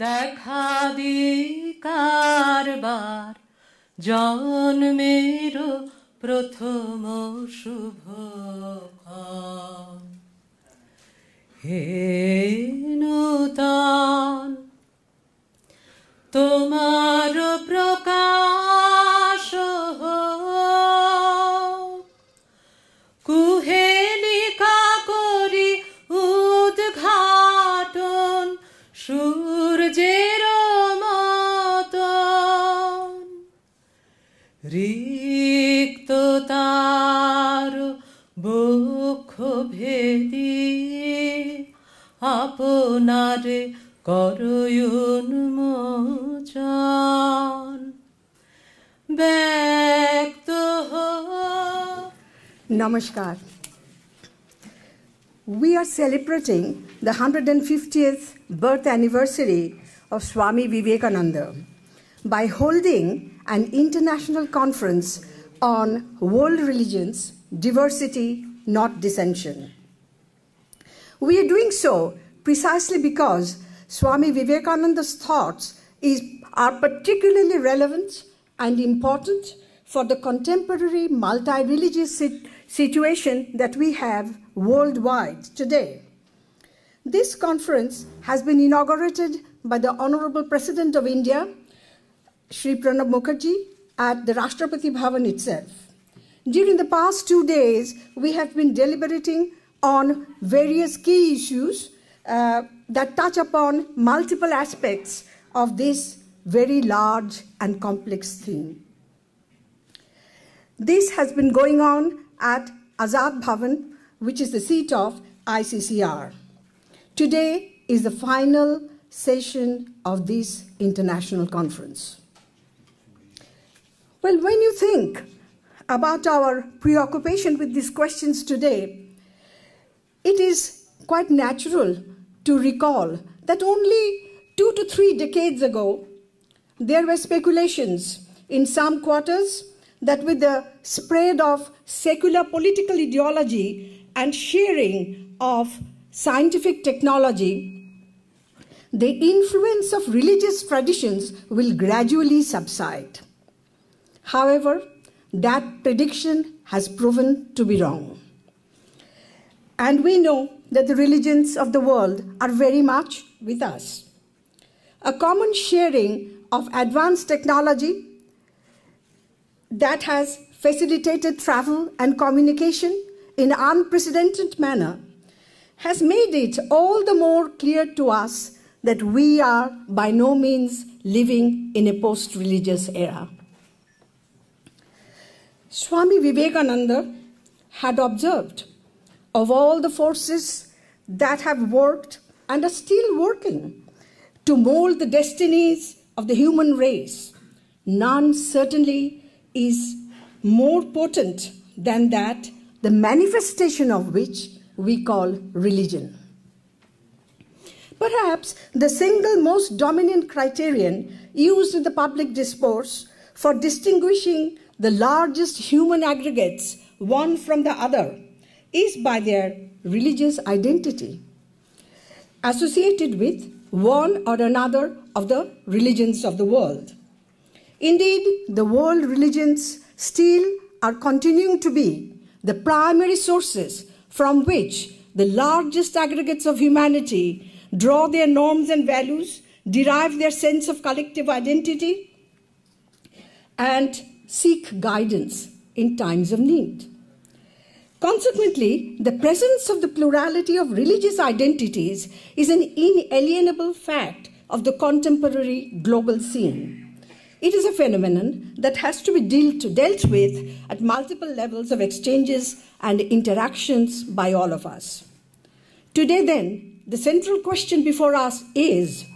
دکھا دیار بار جن میرو پرتھ مش 걸으윤 모전 백두호. Namaskar. We are celebrating the 150th birth anniversary of Swami Vivekananda by holding an international conference on world religions, diversity, not dissension. We are doing so precisely because Swami Vivekananda's thoughts are particularly relevant and important for the contemporary multi-religious situation that we have worldwide today. This conference has been inaugurated by the Honorable President of India, Shri Pranab Mukherjee, at the Rashtrapati Bhavan itself. During the past 2 days, we have been deliberating on various key issues uh, that touch upon multiple aspects of this very large and complex theme. This has been going on at Azad Bhavan, which is the seat of ICCR. Today is the final session of this international conference. Well, when you think about our preoccupation with these questions today, it is quite natural to recall that only 2 to 3 decades ago, there were speculations in some quarters that with the spread of secular political ideology and sharing of scientific technology, the influence of religious traditions will gradually subside. However, that prediction has proven to be wrong. And we know that the religions of the world are very much with us. A common sharing of advanced technology that has facilitated travel and communication in an unprecedented manner has made it all the more clear to us that we are by no means living in a post-religious era. Swami Vivekananda had observed of all the forces that have worked and are still working to mold the destinies of the human race, none certainly is more potent than that, the manifestation of which we call religion. Perhaps the single most dominant criterion used in the public discourse for distinguishing the largest human aggregates, one from the other, is by their religious identity, associated with one or another of the religions of the world. Indeed, the world religions still are continuing to be the primary sources from which the largest aggregates of humanity draw their norms and values, derive their sense of collective identity, and seek guidance in times of need. Consequently, the presence of the plurality of religious identities is an inalienable fact of the contemporary global scene. It is a phenomenon that has to be dealt with at multiple levels of exchanges and interactions by all of us. Today, then, the central question before us is,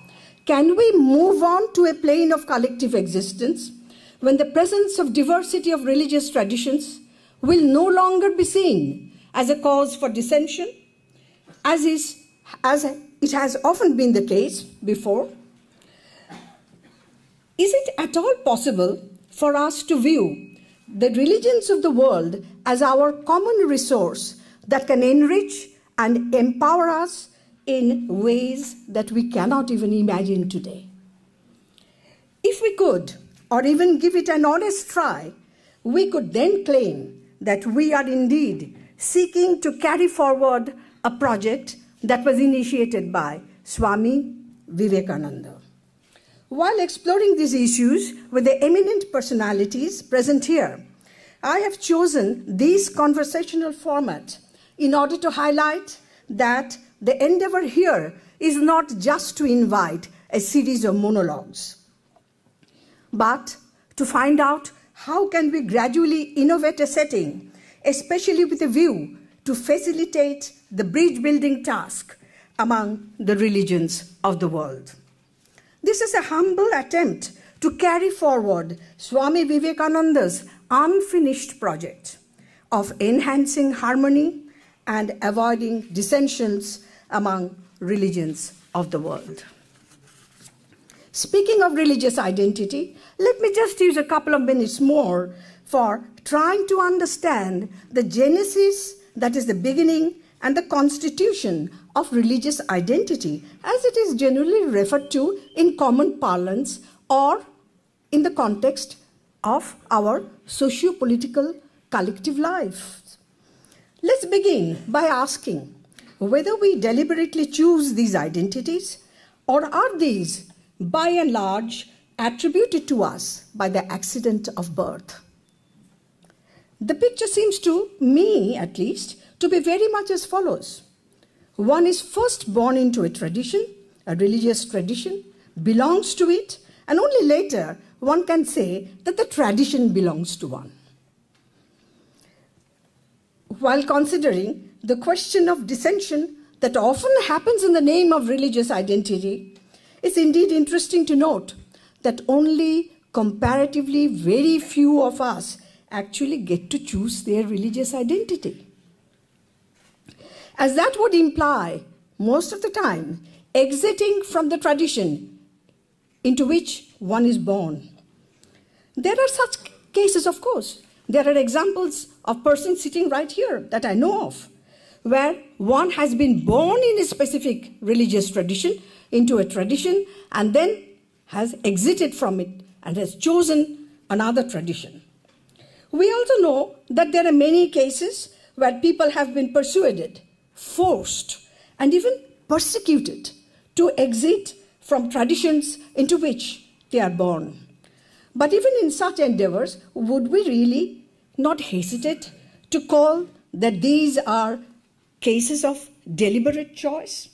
can we move on to a plane of collective existence when the presence of diversity of religious traditions, will no longer be seen as a cause for dissension, as it has often been the case before. Is it at all possible for us to view the religions of the world as our common resource that can enrich and empower us in ways that we cannot even imagine today? If we could, or even give it an honest try, we could then claim that we are indeed seeking to carry forward a project that was initiated by Swami Vivekananda. While exploring these issues with the eminent personalities present here, I have chosen this conversational format in order to highlight that the endeavor here is not just to invite a series of monologues, but to find out how can we gradually innovate a setting, especially with a view to facilitate the bridge-building task among the religions of the world? This is a humble attempt to carry forward Swami Vivekananda's unfinished project of enhancing harmony and avoiding dissensions among religions of the world. Speaking of religious identity, let me just use a couple of minutes more for trying to understand the genesis, that is the beginning, and the constitution of religious identity as it is generally referred to in common parlance or in the context of our socio-political collective life. Let's begin by asking whether we deliberately choose these identities, or are these, by and large, attributed to us by the accident of birth. The picture seems to me, at least, to be very much as follows. One is first born into a tradition, a religious tradition, belongs to it, and only later one can say that the tradition belongs to one. While considering the question of dissension that often happens in the name of religious identity, it's indeed interesting to note that only comparatively very few of us actually get to choose their religious identity. As that would imply, most of the time, exiting from the tradition into which one is born. There are such cases, of course. There are examples of persons sitting right here that I know of, where one has been born in a specific religious tradition, into a tradition, and then has exited from it and has chosen another tradition. We also know that there are many cases where people have been persuaded, forced, and even persecuted to exit from traditions into which they are born. But even in such endeavors, would we really not hesitate to call that these are cases of deliberate choice?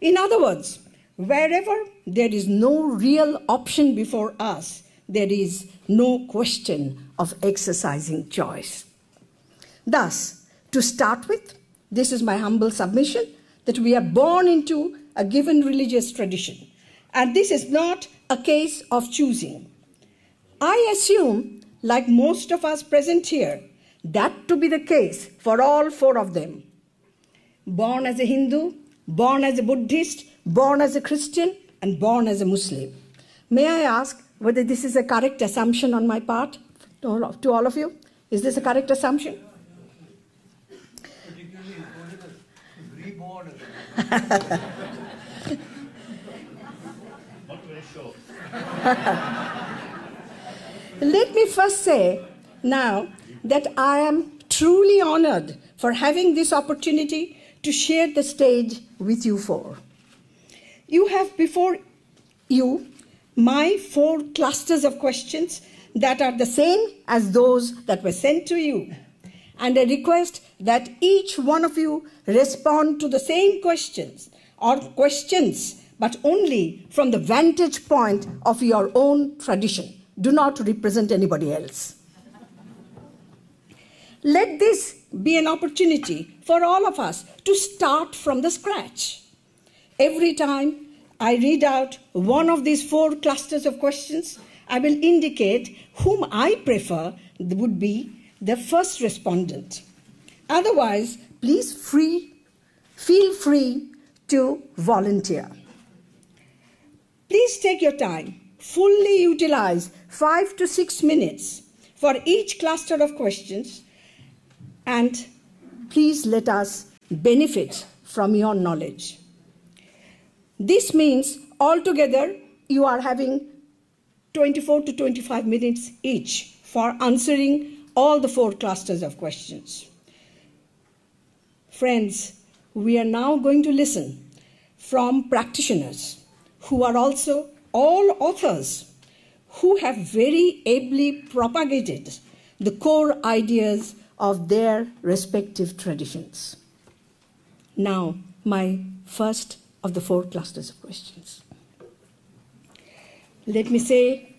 In other words, Wherever there is no real option before us, there is no question of exercising choice. Thus, to start with, this is my humble submission that we are born into a given religious tradition, and this is not a case of choosing. I assume, like most of us present here, that to be the case for all four of them. Born as a Hindu, born as a Buddhist, born as a Christian and born as a Muslim. May I ask whether this is a correct assumption on my part to all of you? Is this a correct assumption? Reborn. Not very sure. Let me first say now that I am truly honored for having this opportunity to share the stage with you four. You have before you my 4 clusters of questions that are the same as those that were sent to you. And I request that each one of you respond to the same questions or questions, but only from the vantage point of your own tradition. Do not represent anybody else. Let this be an opportunity for all of us to start from the scratch. Every time I read out one of these four clusters of questions, I will indicate whom I prefer would be the first respondent. Otherwise, please feel free to volunteer. Please take your time. Fully utilize 5 to 6 minutes for each cluster of questions, and please let us benefit from your knowledge. This means altogether you are having 24 to 25 minutes each for answering all the four clusters of questions. Friends, we are now going to listen from practitioners who are also all authors who have very ably propagated the core ideas of their respective traditions. Now, my first of the four clusters of questions. Let me say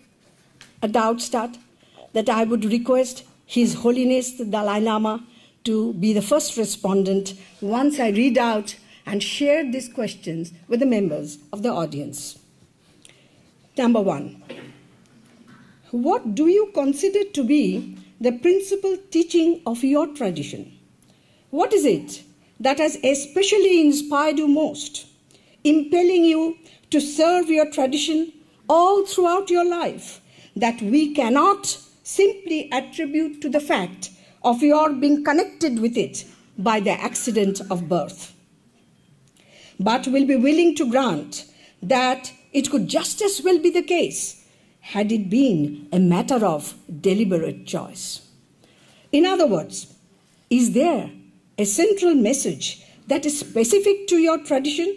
at the outset that I would request His Holiness the Dalai Lama to be the first respondent once I read out and share these questions with the members of the audience. Number one, what do you consider to be the principal teaching of your tradition? What is it that has especially inspired you most? impelling you to serve your tradition all throughout your life, that we cannot simply attribute to the fact of your being connected with it by the accident of birth, but will be willing to grant that it could just as well be the case had it been a matter of deliberate choice. In other words, is there a central message that is specific to your tradition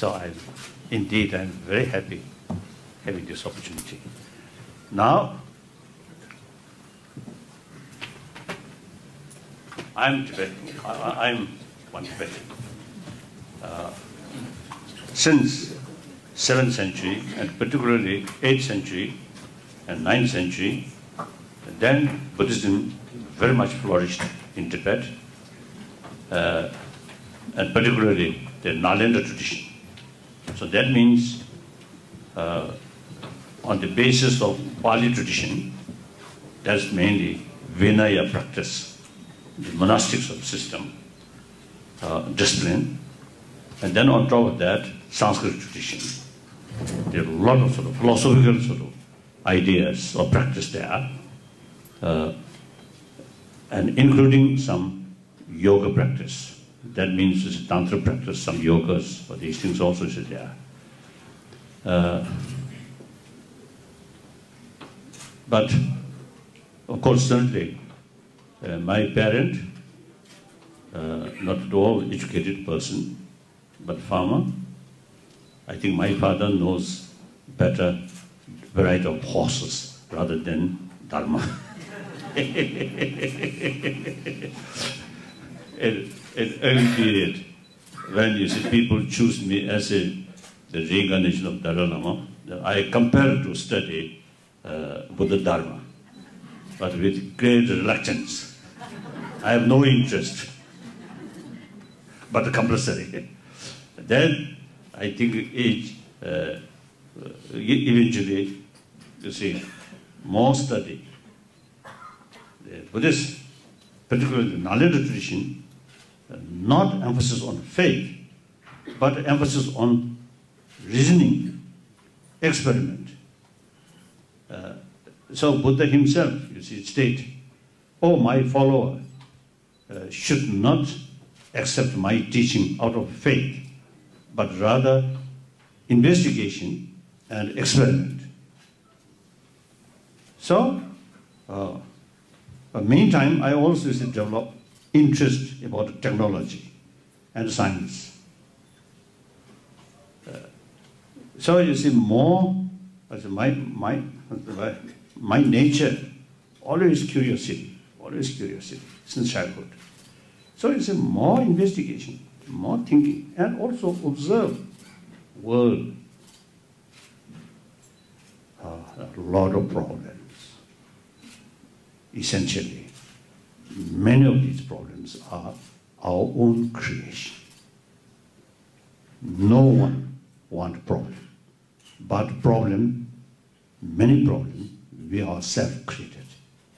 So I'm very happy having this opportunity. Now, I'm one Tibetan. Uh, since 7th century, and particularly 8th century and 9th century, then Buddhism very much flourished in Tibet, uh, and particularly the Nalanda tradition. So that means uh, on the basis of Pali tradition, that's mainly Vinaya practice, the monastic sort of system, uh, discipline, and then on top of that, Sanskrit tradition. There are a lot of sort of philosophical sort of ideas or practice there, uh, and including some yoga practice. That means it's a tantra practice, some yogas, but these things also sit there. Uh, but constantly, uh, my parent, uh, not at all educated person, but farmer, I think my father knows better variety of horses rather than dharma. At any period, when you see people choose me as in the reincarnation of Dalai Lama, I compare to study uh, Buddha Dharma, but with great reluctance. I have no interest, but compulsory. Then I think age, uh, eventually, you see, more study. The Buddhist, particularly the Nalanda tradition, not emphasis on faith, but emphasis on reasoning, experiment. Uh, so Buddha himself, you see, stated, "Oh, my follower uh, should not accept my teaching out of faith, but rather investigation and experiment." So, uh, meantime, I also develop interest about technology and science. Uh, so you see, more as my nature, always curiosity since childhood. So you see, more investigation, more thinking, and also observe world. Uh, a lot of problems, essentially. Many of these problems are our own creation. No one wants problem, but problem, many problems, we ourselves created.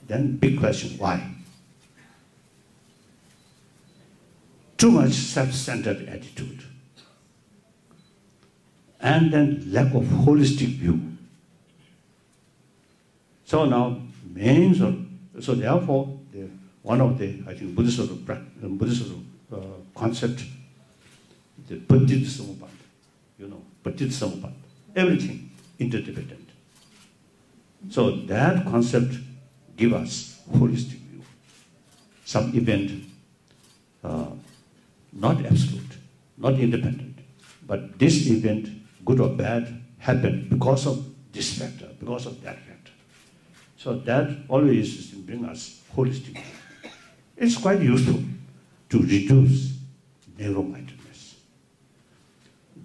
Then big question, why? Too much self-centered attitude. And then lack of holistic view. So now, so therefore, one of the, I think, Buddhist uh, uh, uh, concept, the Patit Samuppada, you know, Patit Samuppada, everything interdependent. So that concept gives us holistic view, some event, not absolute, not independent, but this event, good or bad, happened because of this factor, because of that factor. So that always brings us holistic view. It's conduces narrow mindedness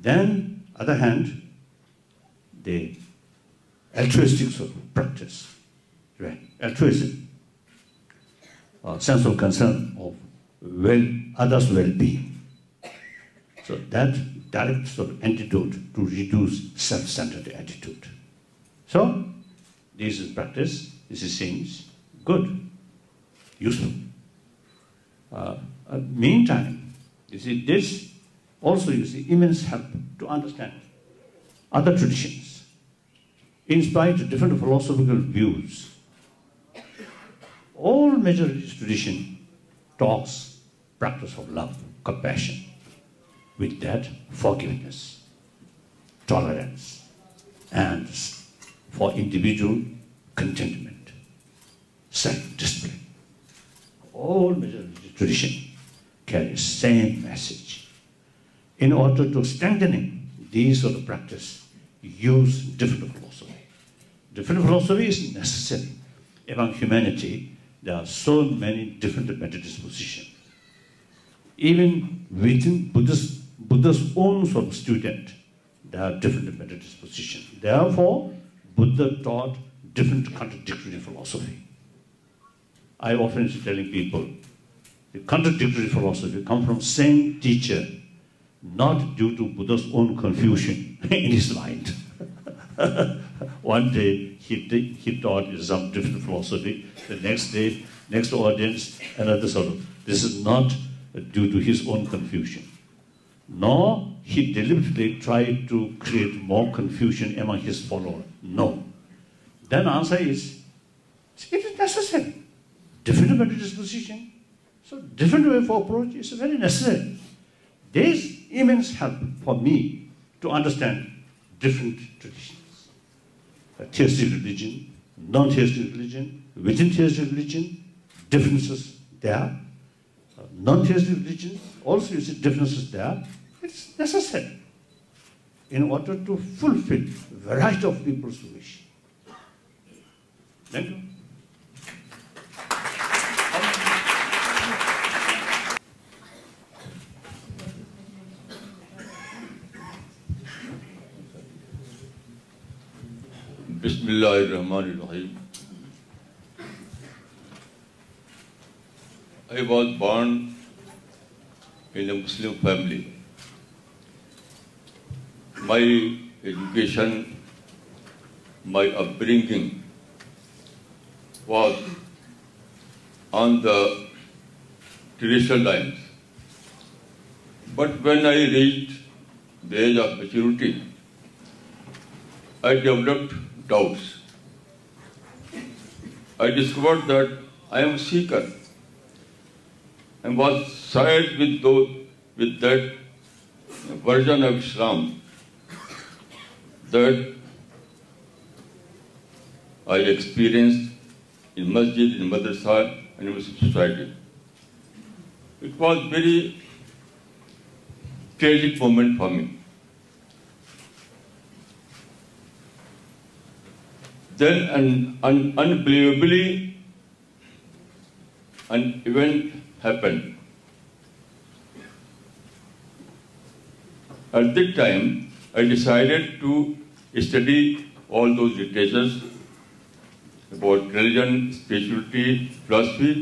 then at the hand دوسٹکس پریکٹسٹ sense of کنس will others will be so دور attitude to reduce self centre attitude so these practice this sense good useful Uh, uh, meantime, you see, this also, you see, immense help to understand other traditions, in spite of different philosophical views. All major tradition talks practice of love, compassion, with that forgiveness, tolerance, and for individual contentment, self-discipline. All major T they are so many differentiating for the student they are different philosophy I people the contradictory philosophy come from same teacher, not due to Buddha's own confusion in his mind. One day he, did, he taught some different philosophy, the next day, next audience, another sort of. This is not due to his own confusion. Nor he deliberately tried to create more confusion among his followers. No. Then answer is, it is necessary. Different mental disposition. So different way of approach is very necessary these E means helped for me to understand different theistic religion non theistic religion with ancestral religions they are non theist they آرسری enter to fulfil variety of people بسم اللہ الرحمن رحمٰن راہی was born in Muslim family my education my upbringing was on the traditional line but when I age of maturity, I developed doubts I discover that I see version of Islam that experience Masjid society was very tragic women for me Then an unbelievably an event happened. At that time, I decided to study all those literatures about religion, spirituality, philosophy,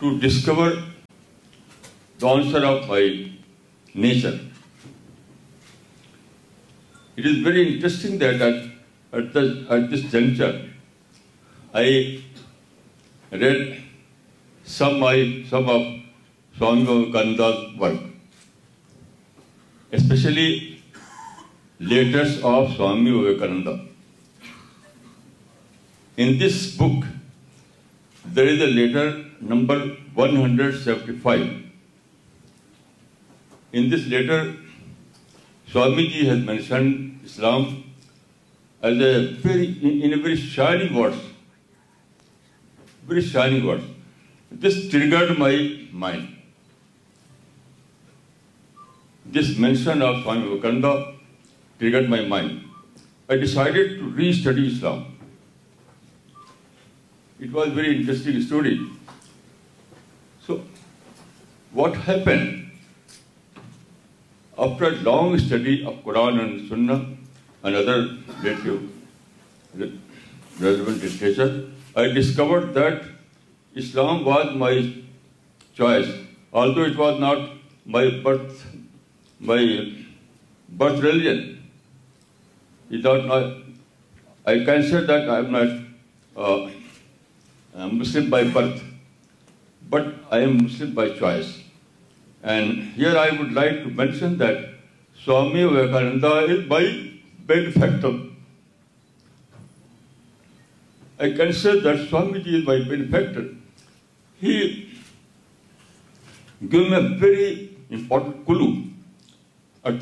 to discover the answer of my nature. It is very interesting that and especially letters of Swami Vivekananda in this book there is a letter number twenty five this letter Jason Islam شائڈ to restudy Islam very interesting story so what happened after long study of Quran another relevant discussion, I discovered that Islam was my choice, although it was not my birth religion. I can say that I am not uh, Muslim by birth, but I am Muslim by choice. And here I would like to mention that Swami Vivekananda is by very important kilo at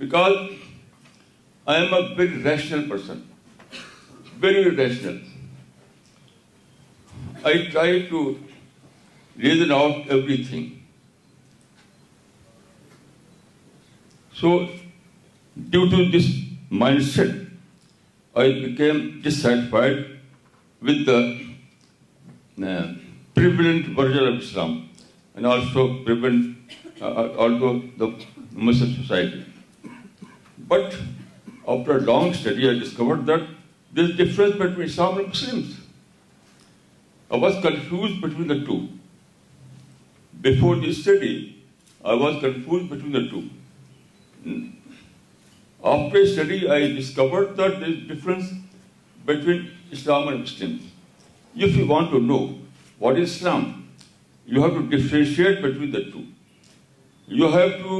that I'm a rational person very rational I try to reason out everything so due to this mindset I'm ڈسٹائڈ but after long After study, I discovered that there is difference between Islam and Christianity. If you want to know what is Islam, you have to differentiate between the two. You have to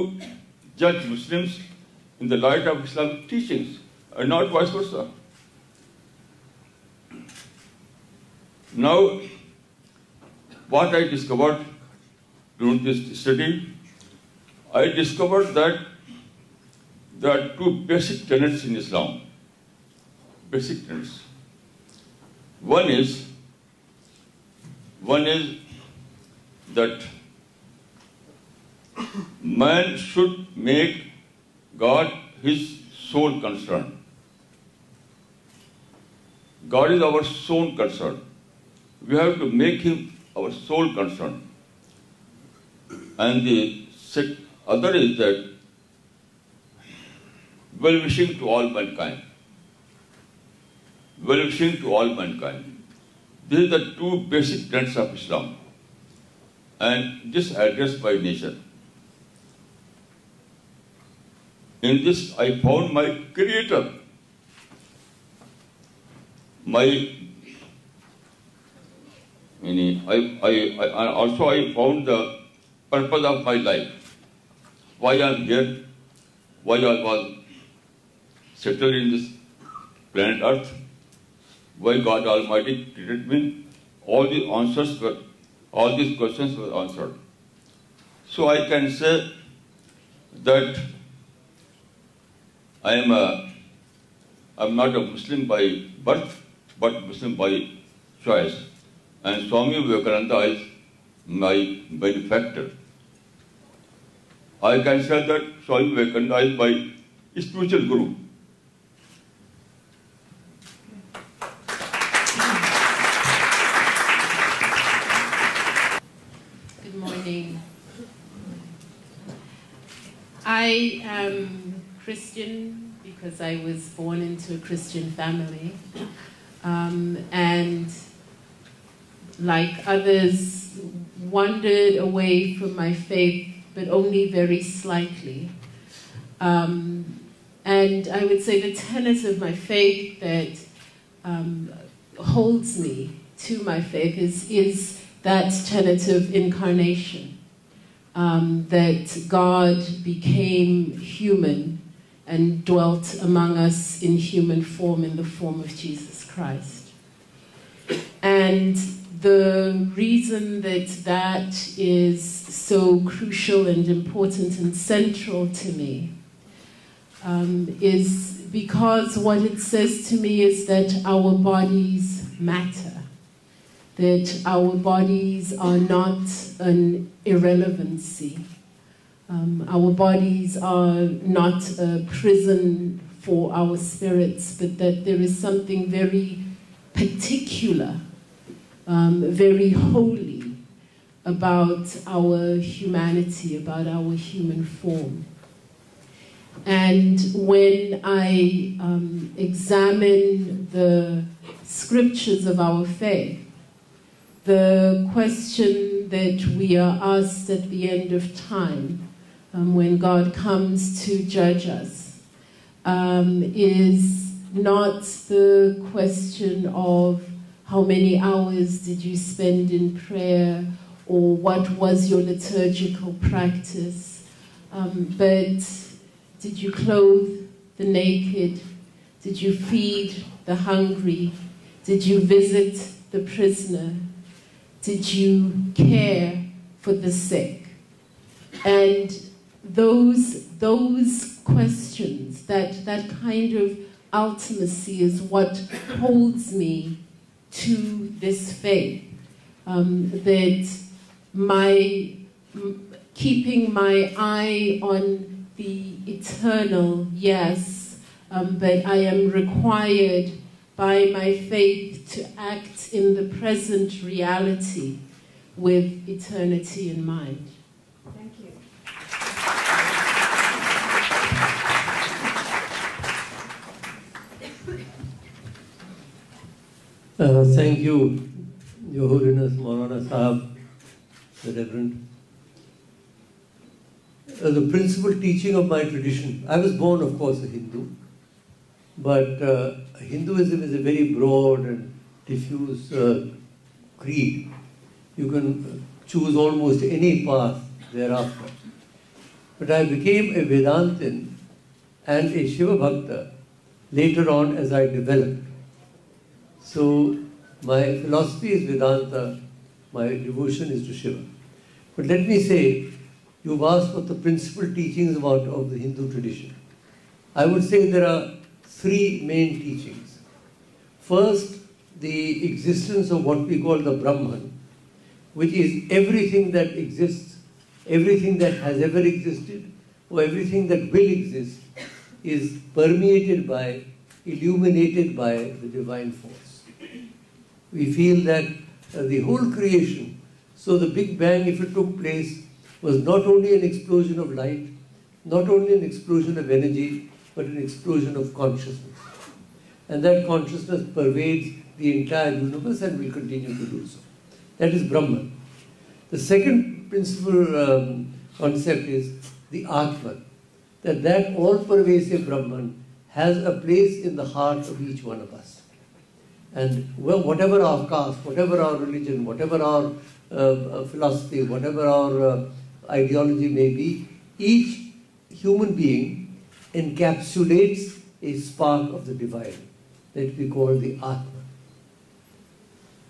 judge Muslims in the light of Islamic teachings and not vice versa. Now, what I discovered during this study, I discovered that there are two basic tenets in Islam, basic tenets. One is that man should make God his sole concern. God is our sole concern. We have to make him our sole concern. And the other is that well wishing to all mankind well wishing to all mankind this is the to and this this I found the purpose of my life why are here why I was سیٹلس planet earth why گل all these all these کوئی دم a not a Muslim by birth but Muslim by choice and Swami Vivekananda my by the factor I can say Swami Vivekananda by spiritual guru I am Christian because I was born into a Christian family, um, and like others, wandered away from my faith, but only very slightly. Um, and I would say the tenets of my faith that um, holds me to my faith is that tenet of incarnation. Um, that God became human and dwelt among us in human form, in the form of Jesus Christ. And the reason that that is so crucial and important and central to me um, is because what it says to me is that our bodies matter that our bodies are not an irrelevancy. Um, our bodies are not a prison for our spirits, but that there is something very particular, um, very holy about our humanity, about our human form. And when I um, examine the scriptures of our faith, the question that we are asked at the end of time, um, when God comes to judge us, um, is not the question of how many hours did you spend in prayer or what was your liturgical practice, um, but did you clothe the naked? Did you feed the hungry? Did you visit the prisoner? did you care for the sick? And those questions, that kind of ultimacy is what holds me to this faith. Um, that keeping my eye on the eternal, yes, um, but I am required by my faith to act in the present reality with eternity in mind. Uh, thank you, Your Holiness Maulana Sahab, the Reverend. Uh, the principal teaching of my tradition, I was born, of course, a Hindu, but Hinduism is a very broad and diffuse uh, creed. You can uh, choose almost any path thereafter. But I became a Vedantin and a Shiva Bhakta later on as I developed. So my philosophy is Vedanta, my devotion is to Shiva. But let me say, you've asked what the principal teachings of the Hindu tradition. I would say there are three main teachings. First, the existence of what we call the Brahman, which is everything that exists, everything that has ever existed, or everything that will exist, is permeated by, illuminated by the divine force. We feel that uh, the whole creation, so the Big Bang, if it took place, was not only an explosion of light, not only an explosion of energy, but explosion of consciousness and that consciousness پرویزائر Brahman second principal concept is the art Pervez a Brahman has a place heart of each wind whatever our caste whatever our religion whatever our philosophy whatever our ideology میں بھی each human being encapsulates a spark of the divine that we call the Atma.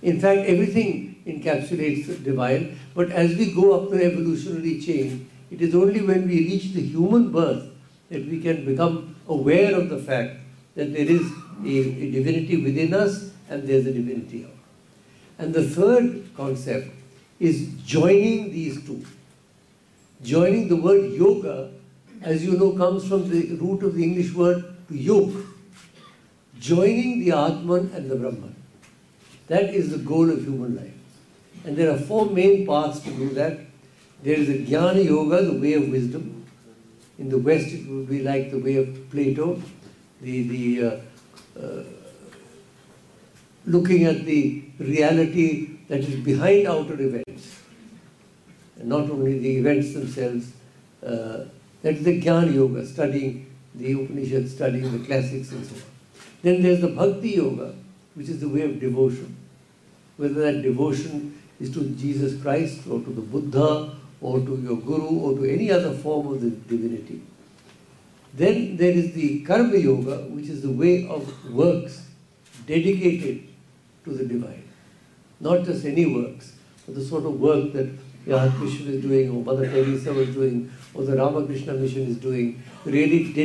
In fact, everything encapsulates the divine, but as we go up the evolutionary chain, it is only when we reach the human birth that we can become aware of the fact that there is a divinity within us and there is a divinity out. And the third concept is joining these two. Joining the word yoga is you know comes from the root of the English word yoke جو Atman and the Brahman this the goal of human there are four main part to go there a Gyan yoga the way آفڈم in the West back the way of Plato looking at the reality behind outer not only this the is the گانز the yoga which is the way of devotion devotion Jesus Christ or to the Buddha or to your guru or form of dainty then there is dharma yoga which is the way of dedicate to divine not جسٹنی Ram کشنگ ریئلیڈ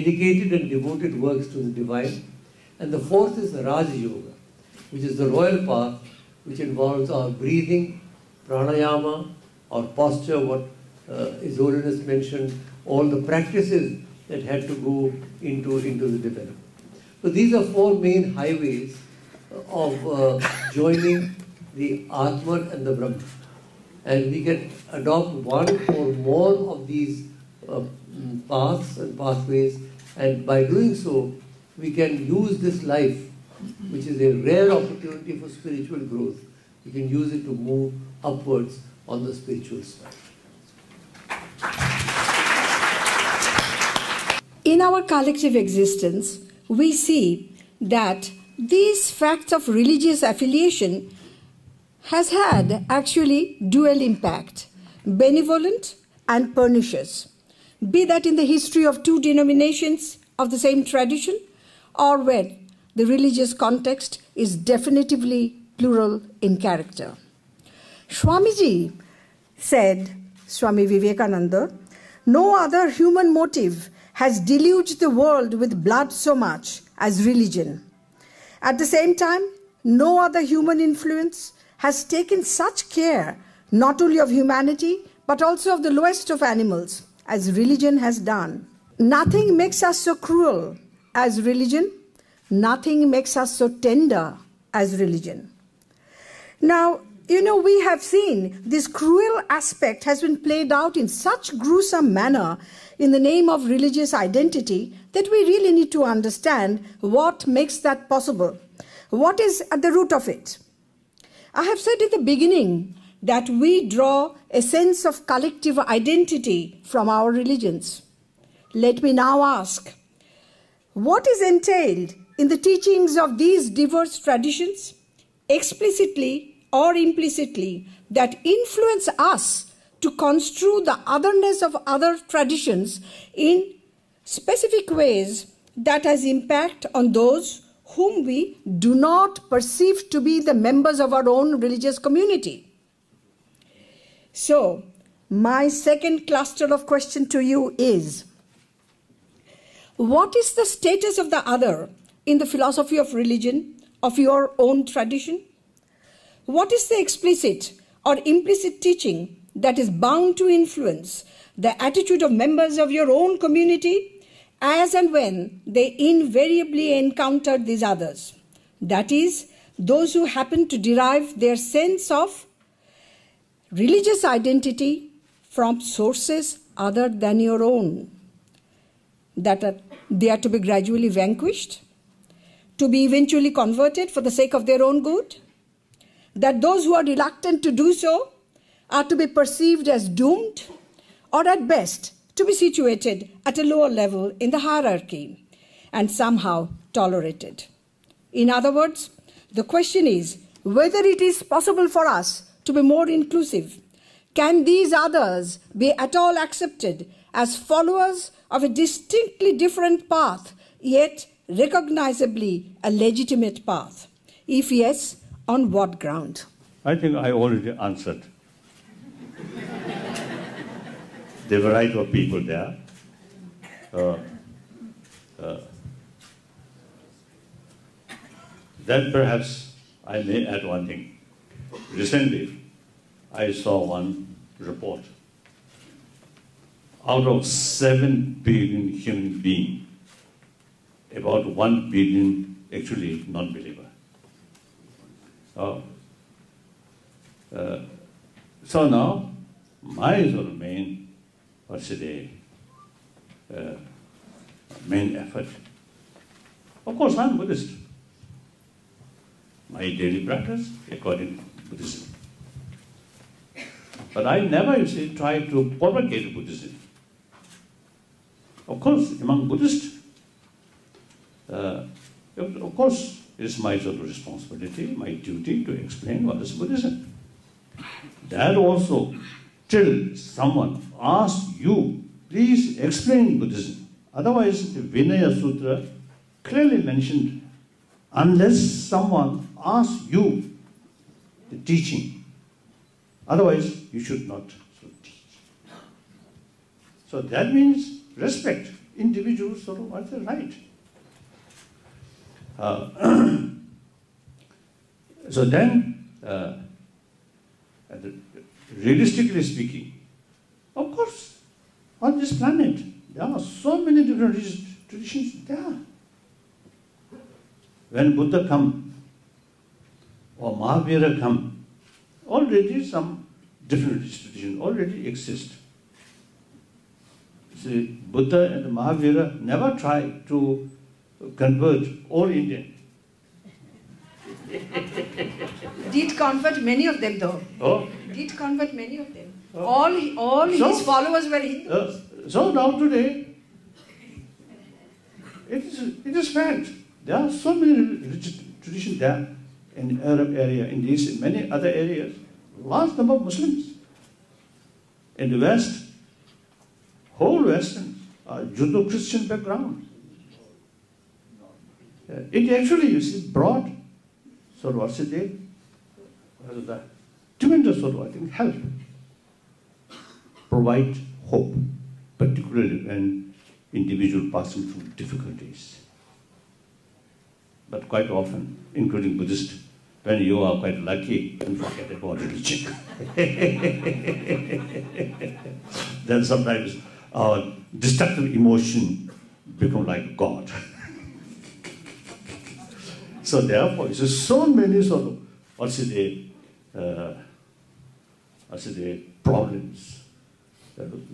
which is the rich انگایام or and we can adopt one or more of these uh, paths and pathways and by doing so we can use this life which is a rare opportunity for spiritual growth we can use it to move upwards on the spiritual side in our collective existence we see that these facts of religious affiliation has had actually dual impact, benevolent and pernicious, be that in the history of two denominations of the same tradition or when the religious context is definitively plural in character. Swamiji said, Swami Vivekananda, no other human motive has deluged the world with blood so much as religion. At the same time, no other human influence has taken such care not only of humanity but also of the lowest of animals, as religion has done. Nothing makes us so cruel as religion. Nothing makes us so tender as religion. Now, we have seen this cruel aspect has been played out in such gruesome manner in the name of religious identity that we really need to understand what makes that possible. What is at the root of it? I have said at the beginning that we draw a sense of collective identity from our religions. Let me now ask, what is entailed in the teachings of these diverse traditions, explicitly or implicitly, that influence us to construe the otherness of other traditions in specific ways that has impact on those whom we do not perceive to be the members of our own religious community. So, my second cluster of question to you is, what is the status of the other in the philosophy of religion, of your own tradition? What is the explicit or implicit teaching that is bound to influence the attitude of members of your own community as and when they invariably encounter these others, that is, those who happen to derive their sense of religious identity from sources other than your own, they are to be gradually vanquished, to be eventually converted for the sake of their own good, that those who are reluctant to do so are to be perceived as doomed, or at best لیجیٹ on what ground I to ا پی گور دیا there happens I me at one thing recently I saw one report out of seven paid have من bag about one paid actually non believer sir no my is او مین مین ایفٹ of course Buddhist my daily practice ایک but I Noor see try to pick بس of course Buddhist of course my responsibility my duty to explain و this Buddha سن دلسو ٹر someone you please explains otherwise sutra clearly mention someone as you teaching otherwise you should not so دینس respect individual so then realistically speaking Of course, on this planet, there are so many different traditions there. When Buddha come, or Mahavira come, already some different traditions already exist. See, Buddha and Mahavira never try to convert all Indians. Did convert many of them though. Oh? Did convert many of them. Many other last number west whole ویسٹو Christian پیکراملی broad سولوار سیز help provide hope پٹیکر and individual person full difficulties but often including بدسٹینٹ لکیٹ religion then sometime destructive emotion become like God so there so many so they us they per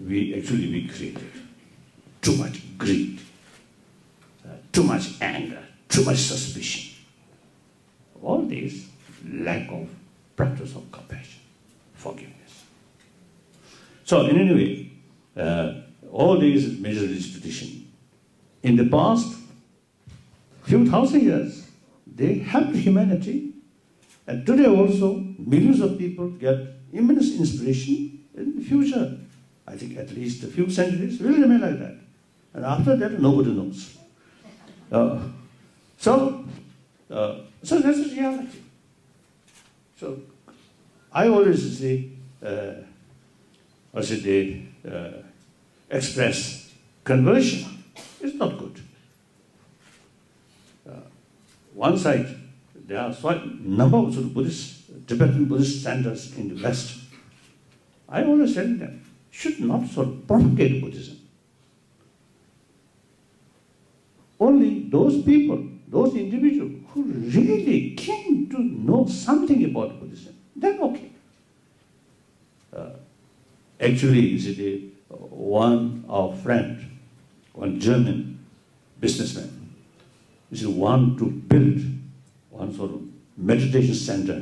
ویچولی we created too much created too much anger for so انے major inspiration in past few thousand years they he also مل people get inspiration future I think at least centuries ویلک دینڈ after that no بد no so so I is the express کنوریشن is not good one side there number پولیسرس in west I د ش not so per individual German businessman to build meditation centre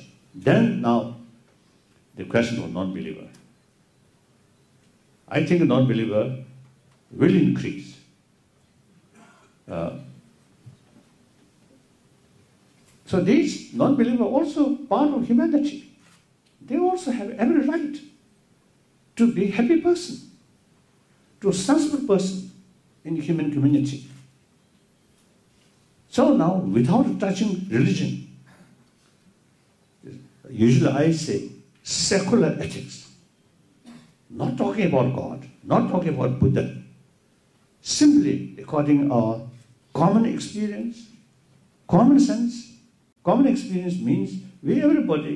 Then now, the question of non-believer. I think non-believer will increase. Uh, so these non-believers are also part of humanity. They also have every right to be a happy person, to a sensible person in human community. So now, without touching religion, I secular ethics not talk about God not talk about بیکارڈنگ are commons common sense common experience means we every body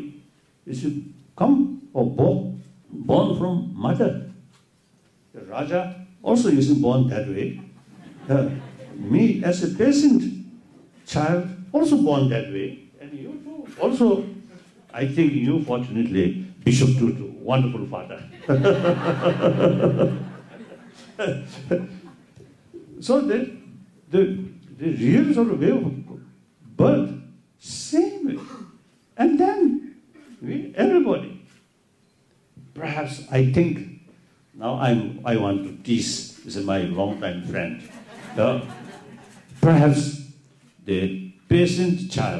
come اوک بن from mother was born they me is a peasant they so fortunately my long time friend peasant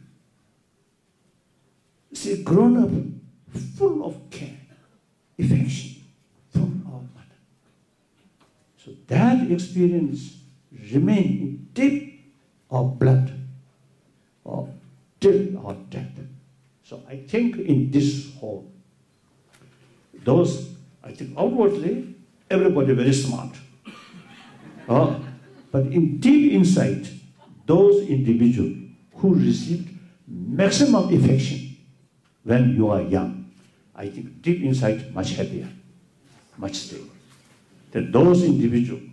cheerful affection then so this blood so I think انس ہوئی every بڑی very smart but انائٹ those individual who receive maximum affection when you are young. I think deep inside, much happier, much stable. That those individuals,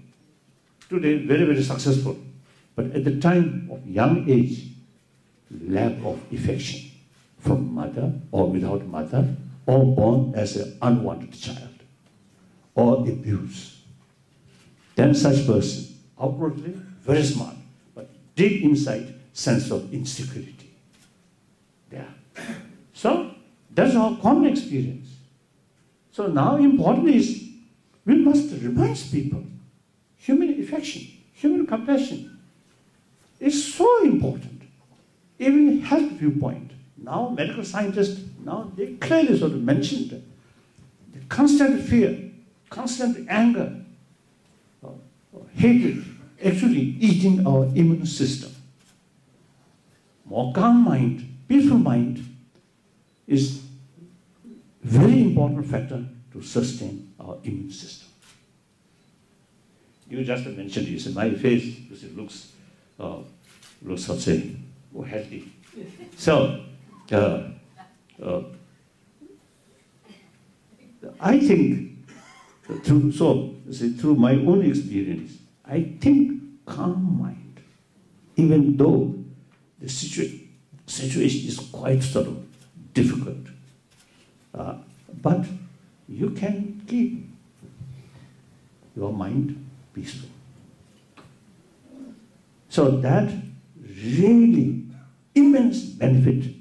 today very, very successful, but at the time of young age, lack of affection from mother or without mother, or born as an unwanted child, or abuse. Then such person, outwardly very smart, but deep inside, sense of insecurity. There. So دیٹر experience so now important what must ریوس people ہیومنشن human compassion so important even health view point now medical scientist ناؤشن constant fear constant anger system موکام mind peaceful mind is very important factor to sustain our immune system. You just mentioned, you said, my face, you said, looks, I'd uh, say, healthy. So, uh, uh, I think, through my own experience, I think calm mind, even though the situation is quite sort of difficult. Uh, but you can keep your mind peaceful. So that really immense benefit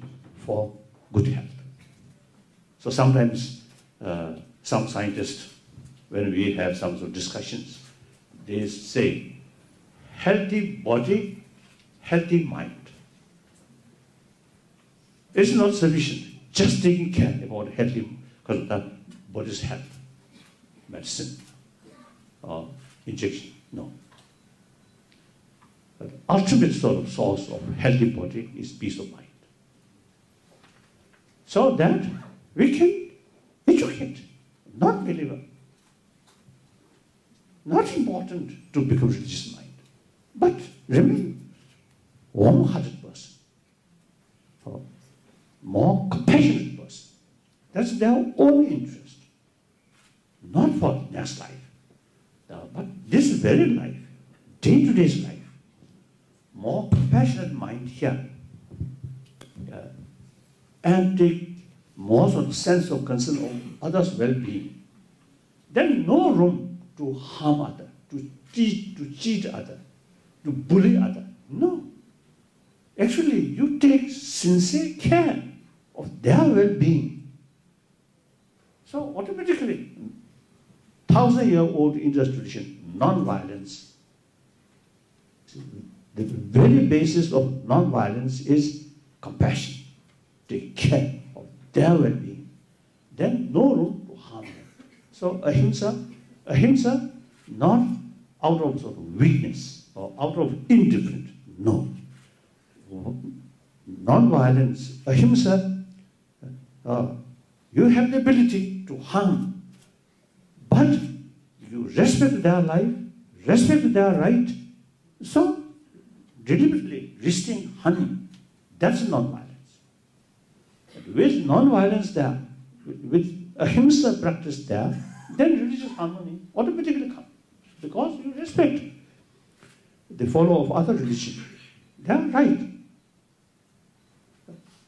for good health. So sometimes uh, some scientists, when we have some sort of discussions, they say, healthy body, healthy mind. It's not sufficient. جسٹین about healthy body medicine injection no الٹی source of health بٹین is peace of mind so that we can't not valuable not important to become rich mind but RAM وم ہٹ more compassionate person. That's their own interest. Not for the next life, uh, but this very life, day-to-day's life. More compassionate mind here. Uh, and take more sort of sense of concern of others' well-being. Then no room to harm other, to cheat other, to bully other. No. Actually, you take sincere care will bag so automatically thousands non violence non violence there will then no row harm سوساؤٹ weakness out of int no non violence ahimsa you have ability to honey but you respect دیا life respect دیا right سولی dance ویت non violence دیا then really back respect they follow of other religion they are right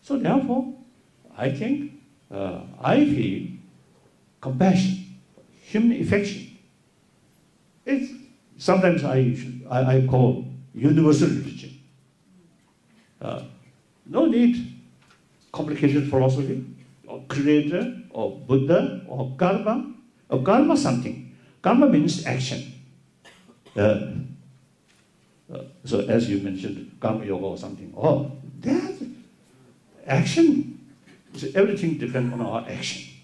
so they unity no net فلفیٹ برماگز So everything depends on our action.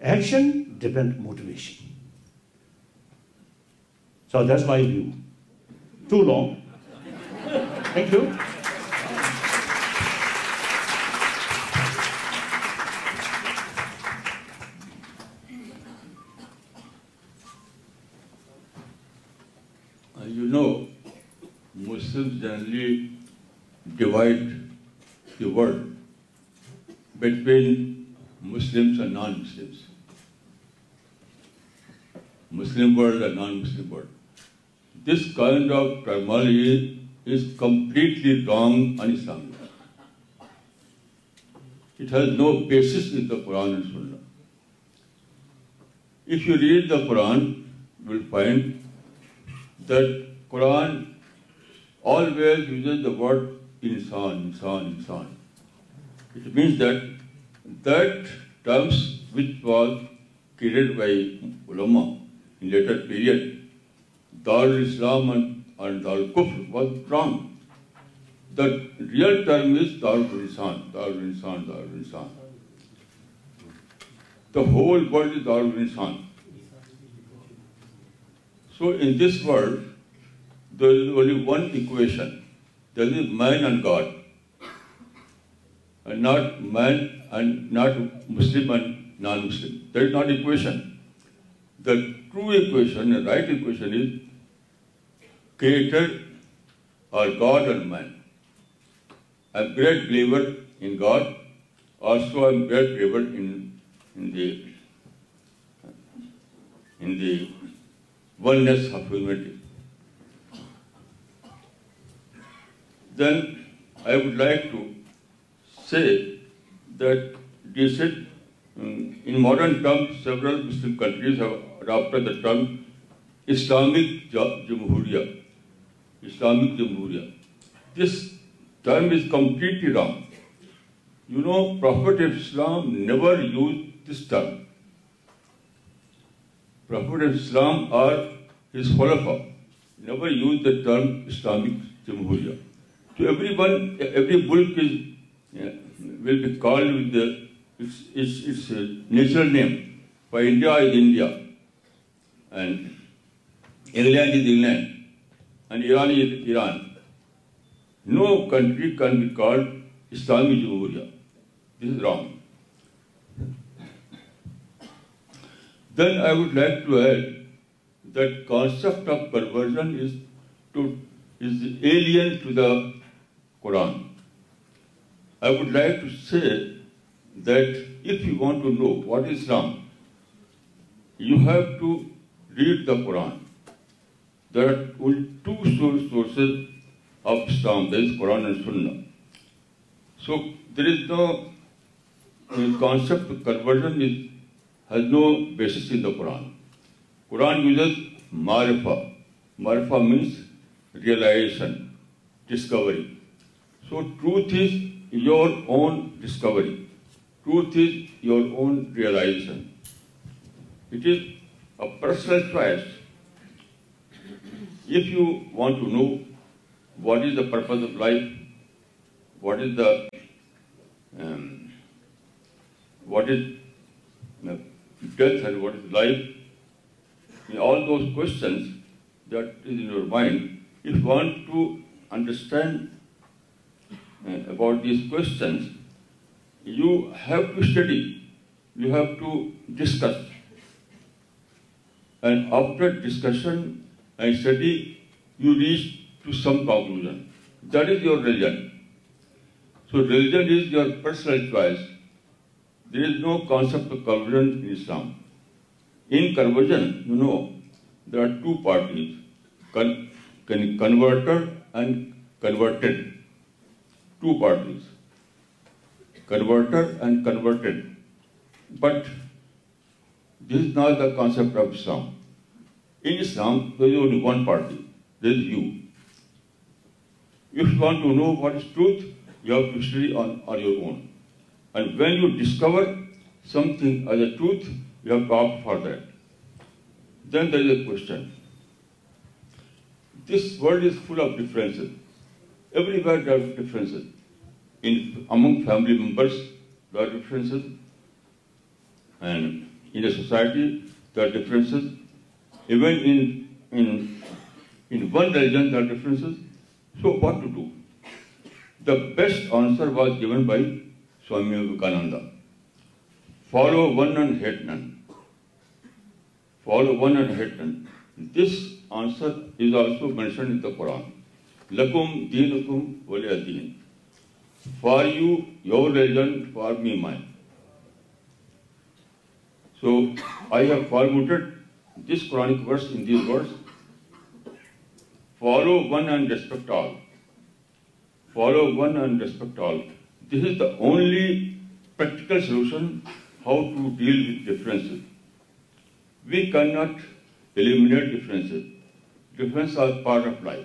Action depends on motivation. So that's my view. Too long. Thank you. You know, Muslims generally divide the world Muslims non Muslim non Muslim this card of ٹرمالیٹلی wrong has no base in Quran if you read the Quran will find دران always the word ان سان انسان period دار د ر داڈ دار so this دلی ونویشن this man and good not man and not Muslim and non-Muslim. That is not equation. The true equation, the right equation is creator or God or man. I am a great believer in God. Also I am a great believer in the oneness of humanity. Then I would like to the ڈیسٹ in modern Islamic you know پرلام use this term پرلامک جمہوریہ will be کالیشن name for India is India and England is England and Iran no کنٹرین recalled اسلامی Ram then I would like to دانسپٹ of per Quran Quran this of Islam دران so there base the Quran Quran discovery so truth your own discovery. Truth is your own realization. It is a personal choice. If you want to know what is the purpose of life, what is um, uh, death and what is life, all those questions that is in your mind, if you want to understand uh, about these questions, you have to study, you have to discuss. And after discussion and study, you reach to some conclusion. That is your religion. So religion is your personal choice. There is no concept of conversion in Islam. In conversion, you know, there are two parties, con con converter and converted. two bodies, converter and converted. But this is not the concept of Islam. In Islam, there is only one party. There is you. If you want to know what is truth, you have to study on your own. And when you discover something as a truth, you have to opt for that. Then there is a question. This world is full of differences. Society differences so what to do the best answer was given by Swami Vivekananda لکم دین دین ولی for you your religion for me mine so I have in this verse follow one and respect all follow one and respect all this is only practical solution how to deal with difference we can not eliminate difference part of life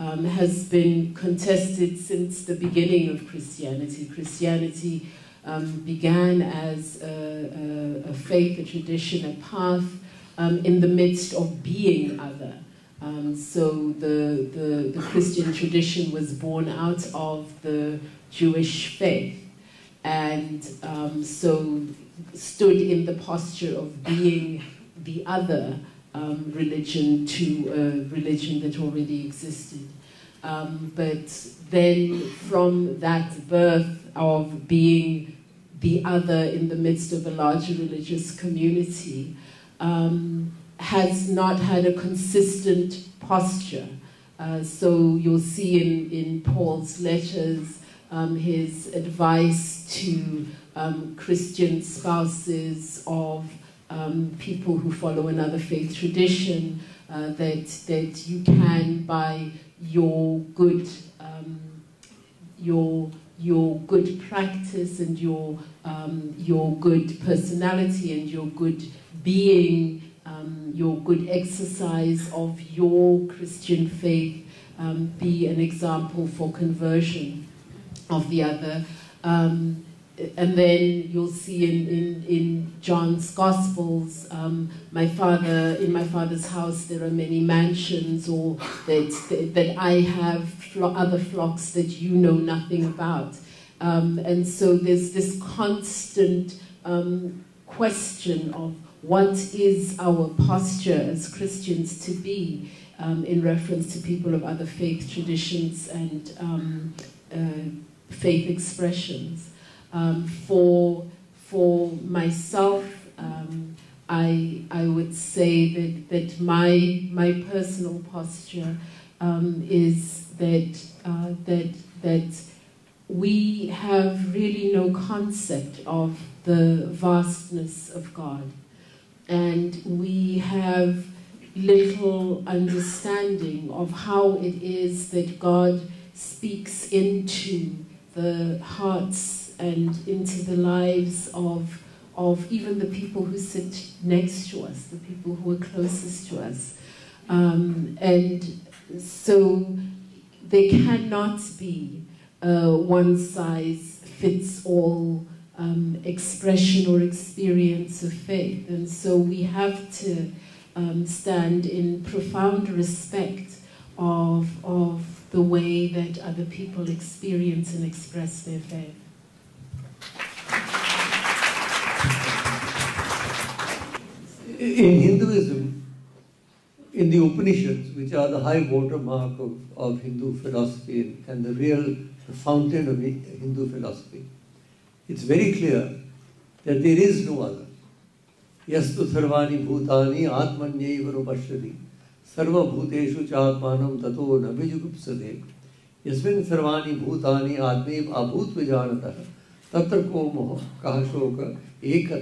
Um, has been contested since the beginning of Christianity. Christianity um, began as a faith, a tradition, a path um, in the midst of being other. So the Christian tradition was born out of the Jewish faith, and so stood in the posture of being the other um, religion to a religion that already existed. Um, but then from that birth of being the other in the midst of a larger religious community um, has not had a consistent posture. Uh, so you'll see in Paul's letters his advice to Christian spouses of um, people who follow another faith tradition, uh, that you can, by um, your good practice and um, your good personality and your good being, your good exercise of your Christian faith, be an example for conversion of the other. And then you'll see in John's Gospels, um, in my father's house there are many mansions, or that I have other flocks that you know nothing about. Um, and so there's this constant um, question of what is our posture as Christians to be in reference to people of other faith traditions and uh, faith expressions. Um, for myself, um, I would say that my personal posture um, is uh, that we have really no concept of the vastness of God, and we have little understanding of how it is that God speaks into the hearts and into the lives of even the people who sit next to us, the people who are closest to us. Um, and so there cannot be a one-size-fits-all um, expression or experience of faith. And so we have to um, stand in profound respect of the way that other people experience and express their faith. Hindus are Hindi ہندو فیلفی very colours yes sir آپتےشو چاپ نہ سروس بوتا تک موک ایک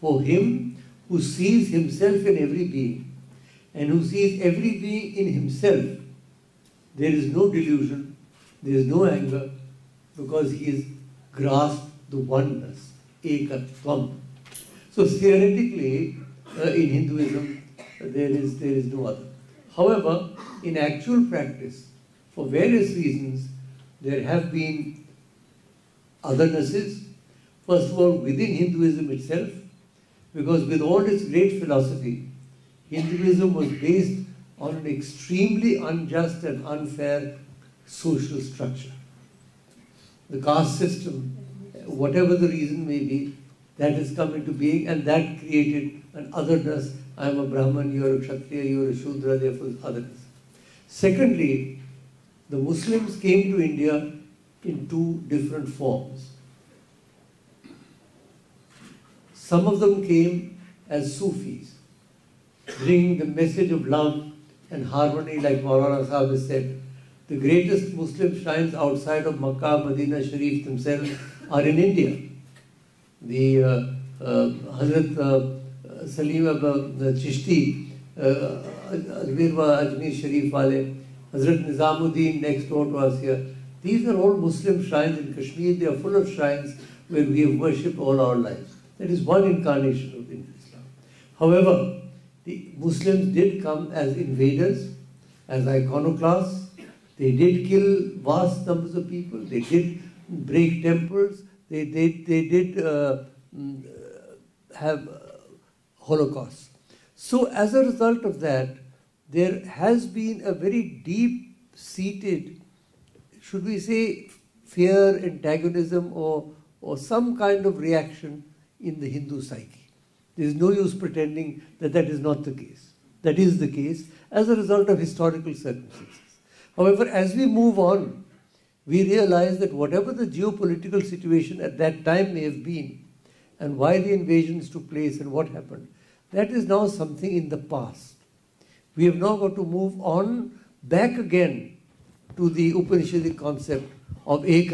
او ہیم who sees himself in every being and who sees every being in himself, there is no delusion, there is no anger, because he has grasped the oneness, Ekatvam. So theoretically, uh, in Hinduism, there is no other. However, in actual practice, for various reasons, there have been othernesses. First of all, within Hinduism itself, because great philosophy Hinduism was based on extremely unjust and unfair social structure caste system whatever bit is coming to bag and that کردر Brahmin show secondly the Muslim came to India in two different forms greatest Mecca Medina حضرت سلیم چشتی اجمیر شریف والے Hazrat Nizamuddin that is one انکار Muslim invaders ایزانوکس so as a result of that there has be very deep seated should be see fear and ڈائگنیزم some kind of reaction in the Hindu psyche the is no use pretending that that is not thus that is thus as a of historical as we move on we realise that whatever geopolitical situation that is نا something in past we have not to move on back again to the open concept of ایک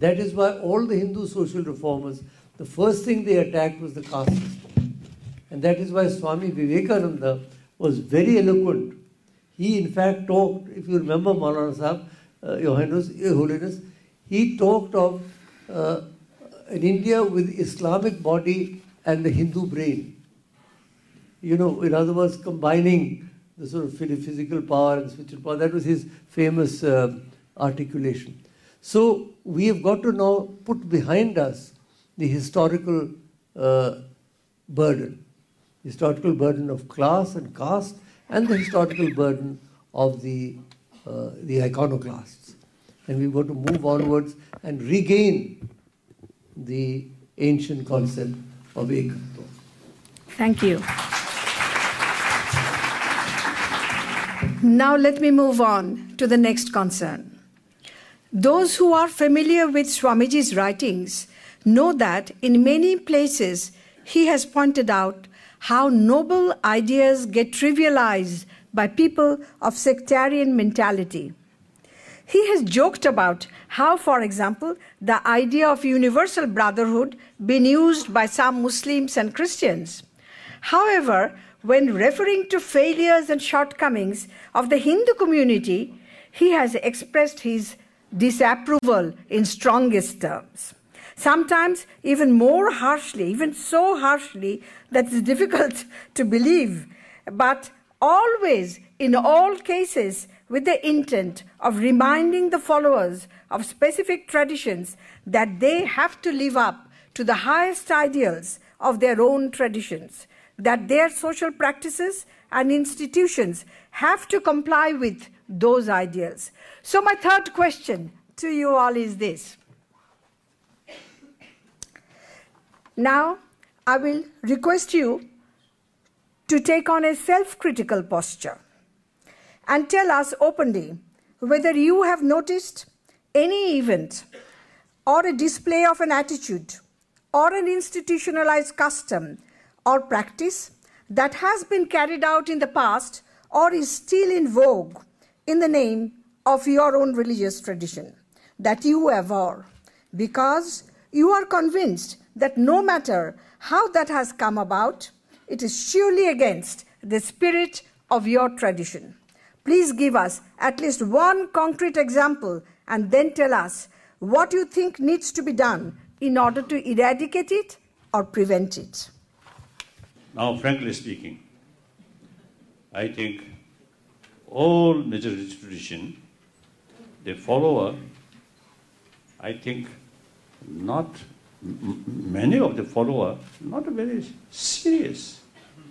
that is my all Hindu social reforms The first thing they attacked was the caste system. And that is why Swami Vivekananda was very eloquent. He in fact talked, if you remember Maulana Sahib, uh, Your Holiness, he talked of uh, an India with Islamic body and the Hindu brain. You know, in other words, combining the sort of physical power and spiritual power. That was his famous uh, articulation. So we have got to now put behind us historical burden historical burdens historical Know that in many places he has pointed out how noble ideas get trivialized by people of sectarian mentality. He has joked about how, for example, the idea of universal brotherhood been used by some Muslims and Christians. However, when referring to failures and shortcomings of the Hindu community, he has expressed his disapproval in strongest terms. Sometimes even more harshly, even so harshly that it's difficult to believe, but always in all cases with the intent of reminding the followers of specific traditions that they have to live up to the highest ideals of their own traditions, that their social practices and institutions have to comply with those ideals. So my third question to you all is this. Now, I will request you to take on a self-critical posture and tell us openly whether you have noticed any event or a display of an attitude or an institutionalized custom or practice that has been carried out in the past or is still in vogue in the name of your own religious tradition that you abhor, because you are convinced no matter how that has come about it is surely against the spirit of your tradition please give us at least one concrete example and then tells what you think needs to be done in order to eradicate or many of the followers not very serious,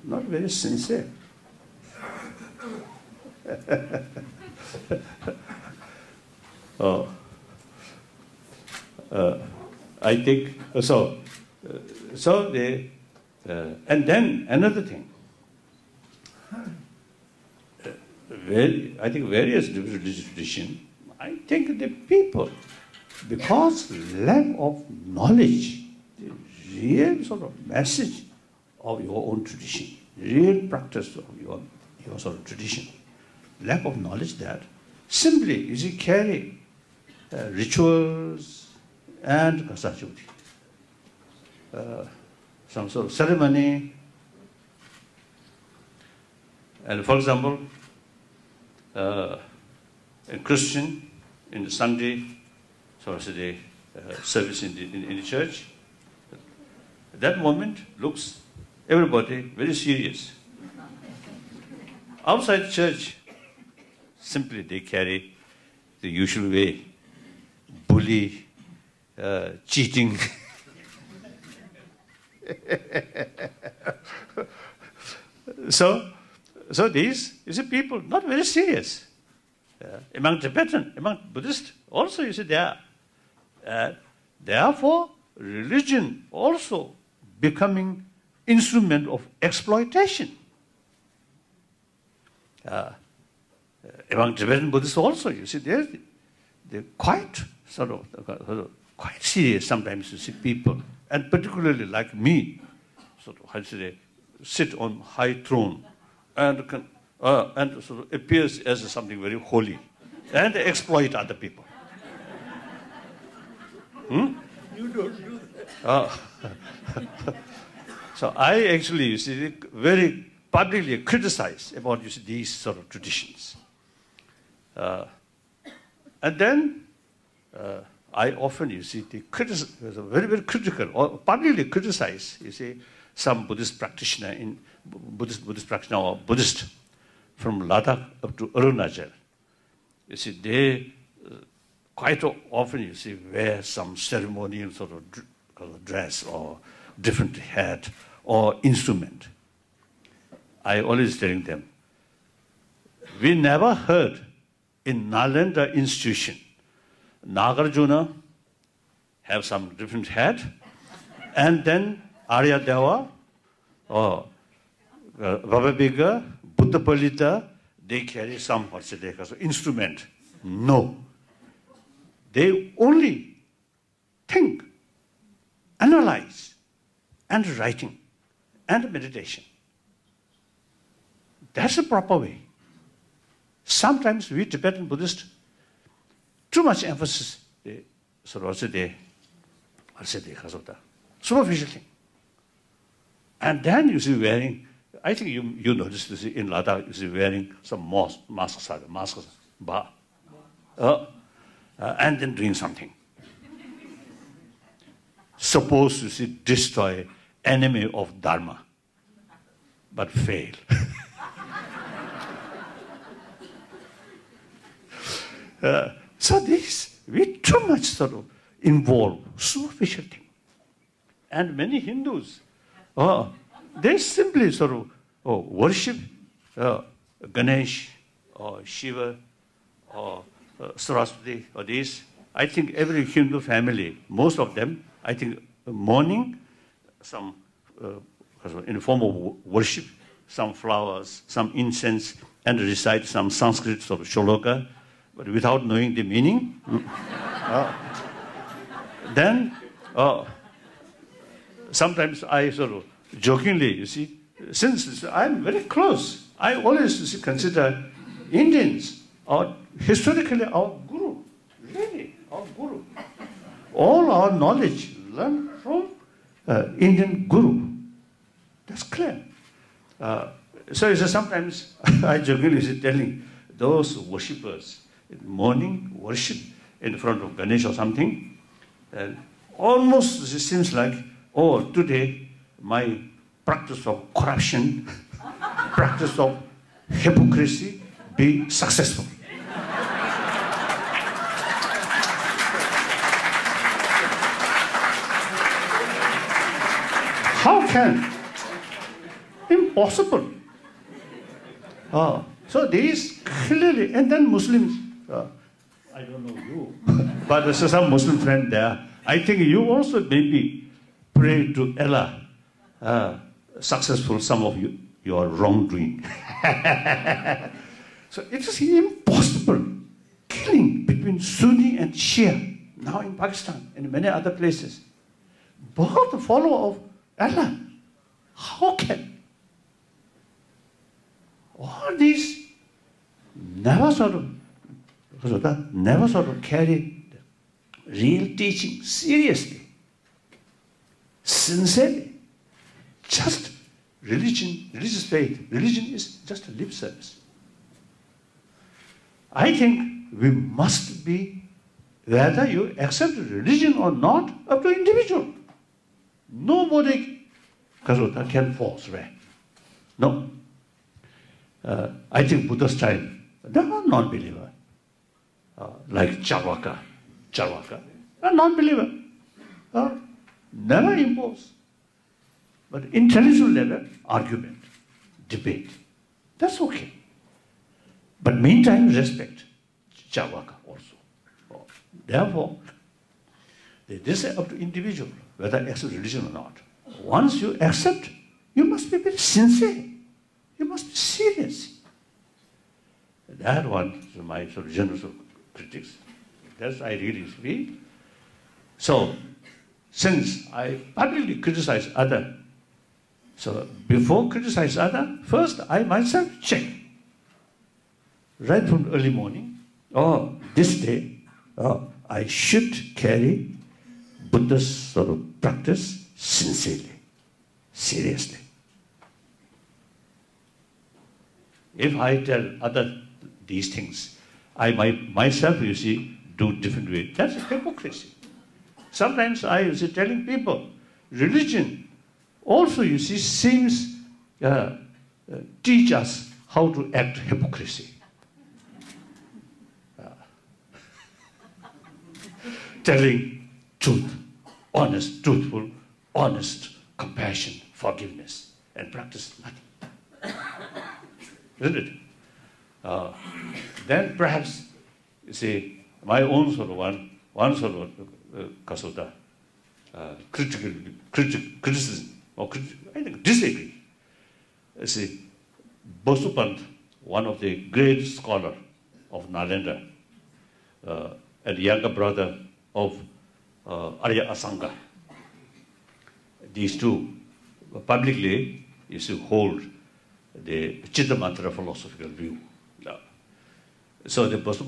not very sincere. Oh. Uh, I think uh, so. Uh, and then another thing. I think various religious traditions. I think the people because lack of knowledge real message of your own tradition real practice tradition lack of knowledge Delhi ریچو and some ceremony for example Christian in Sunday so us they service in church دومنٹ looks everybody very serious outside church simply دیکھیے you should وے بولی chatting so so these is a people not very serious among the pattern among Buddhist also as a the در فورجنسو becoming instrument of exploiting C sometimes you see people particularly like meet sit on throne a peers as something very holy and exploit are the people so I actually very پارلی guys about this over traditions and then I often you sit very ویریلکلی cause a some Buddhist practice Buddhist practice now Buddhist from Ladakh Arunachal there open ways some ceremonies or dress different home I الیز tearing them we نور heard انلینڈ the institution Nagarjun ہم different hand then آریو بدھ پلتا دیکھیں سمر سے دیکھا سو instrument no they only think age and writing and meditation this a proper way sometimes we depend بو much emphasis say superficial thing and then you see wearing I think you you نس ایتا you us wearing س موس مس کاسک and then do سم تھ suppose to set duster Amy of dharma but feel wait so much serve superficial Hindus they simply serve worship Ganesh Shiv so Ritesh I think every Hindu family most of them I think many some a form of worship some flowers some incense and recite some Sanskrit sub shloka Veda knowing the می then some times I سر joking lens I am very close I always consider Indians our history کلیے guru guru all our knowledge learn from Indian gurus sometimes eyes ٹھیک worshippers morning in front of Ganesh or something almost sense like our today my practice of corruption practice of hypocrisy be successful ہاؤنسیبل then Muslim friend they I think you also me pray to L successful some of you you are wrong doing so it's is impossible Sony and share now in Pakistan in many other places بہت follow اولا how کی real teaching seriously sincerely just religion I think we must be you accept religion or not up individual no مو دیکھو تھا can force we no I think بدھسٹائل there non believer like Charvaka non believer نس but intelligent level argument debate دوکے but meant respective individual not once you accept you must be very sincere first I myself check right from early morning, oh, this day, oh, I should carry Buddha's sort of practice sincerely, seriously. If I tell other these things, I myself, you see, do different way. That's hypocrisy. Sometimes I, you see, telling people, religion also, you see, seems uh, uh, teach us how to act hypocrisy. Truth honest truthful honest compassion forgiveness and practice then پرہس is my own so one one so روپاسیز بسوپنت one of the great scholar of Narendra and یا brother of Arya Asanga کا the is to publicly اسلڈ د چ م philosophical view so دست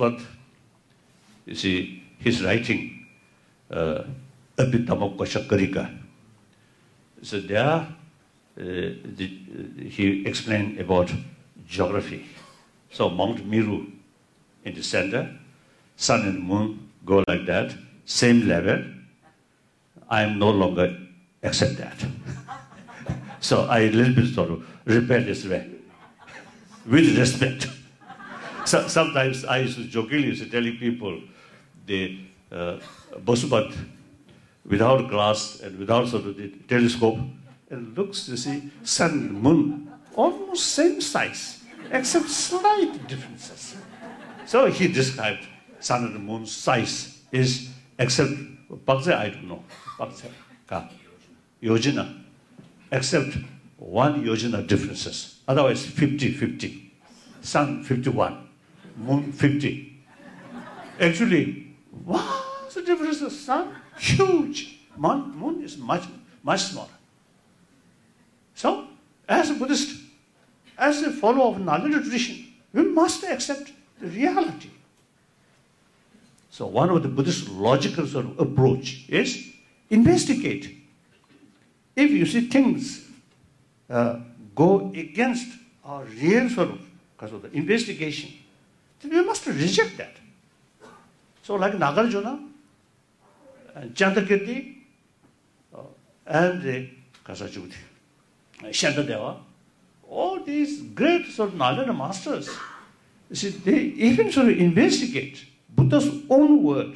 writing ابھی تم کشکری کا so دیکپلین about geography so mount Meru in the scene sun and moon go like that same level I am no longer accept that so I repair with respect sometimes I so جو ٹھیک people the بسپتھ without class وداؤٹوپ love see sun مونموسٹ same size so ہیسکرائب sun and moon size is سنفٹیز سنج much small so as a Buddhist as a follow of Nagar tradition so one of the Buddhist logical اپروچیگیٹ you see things go اگینسٹنٹ so like Nagarjuna Chandrakirti شندر Dewas great سورجرٹیٹ بس own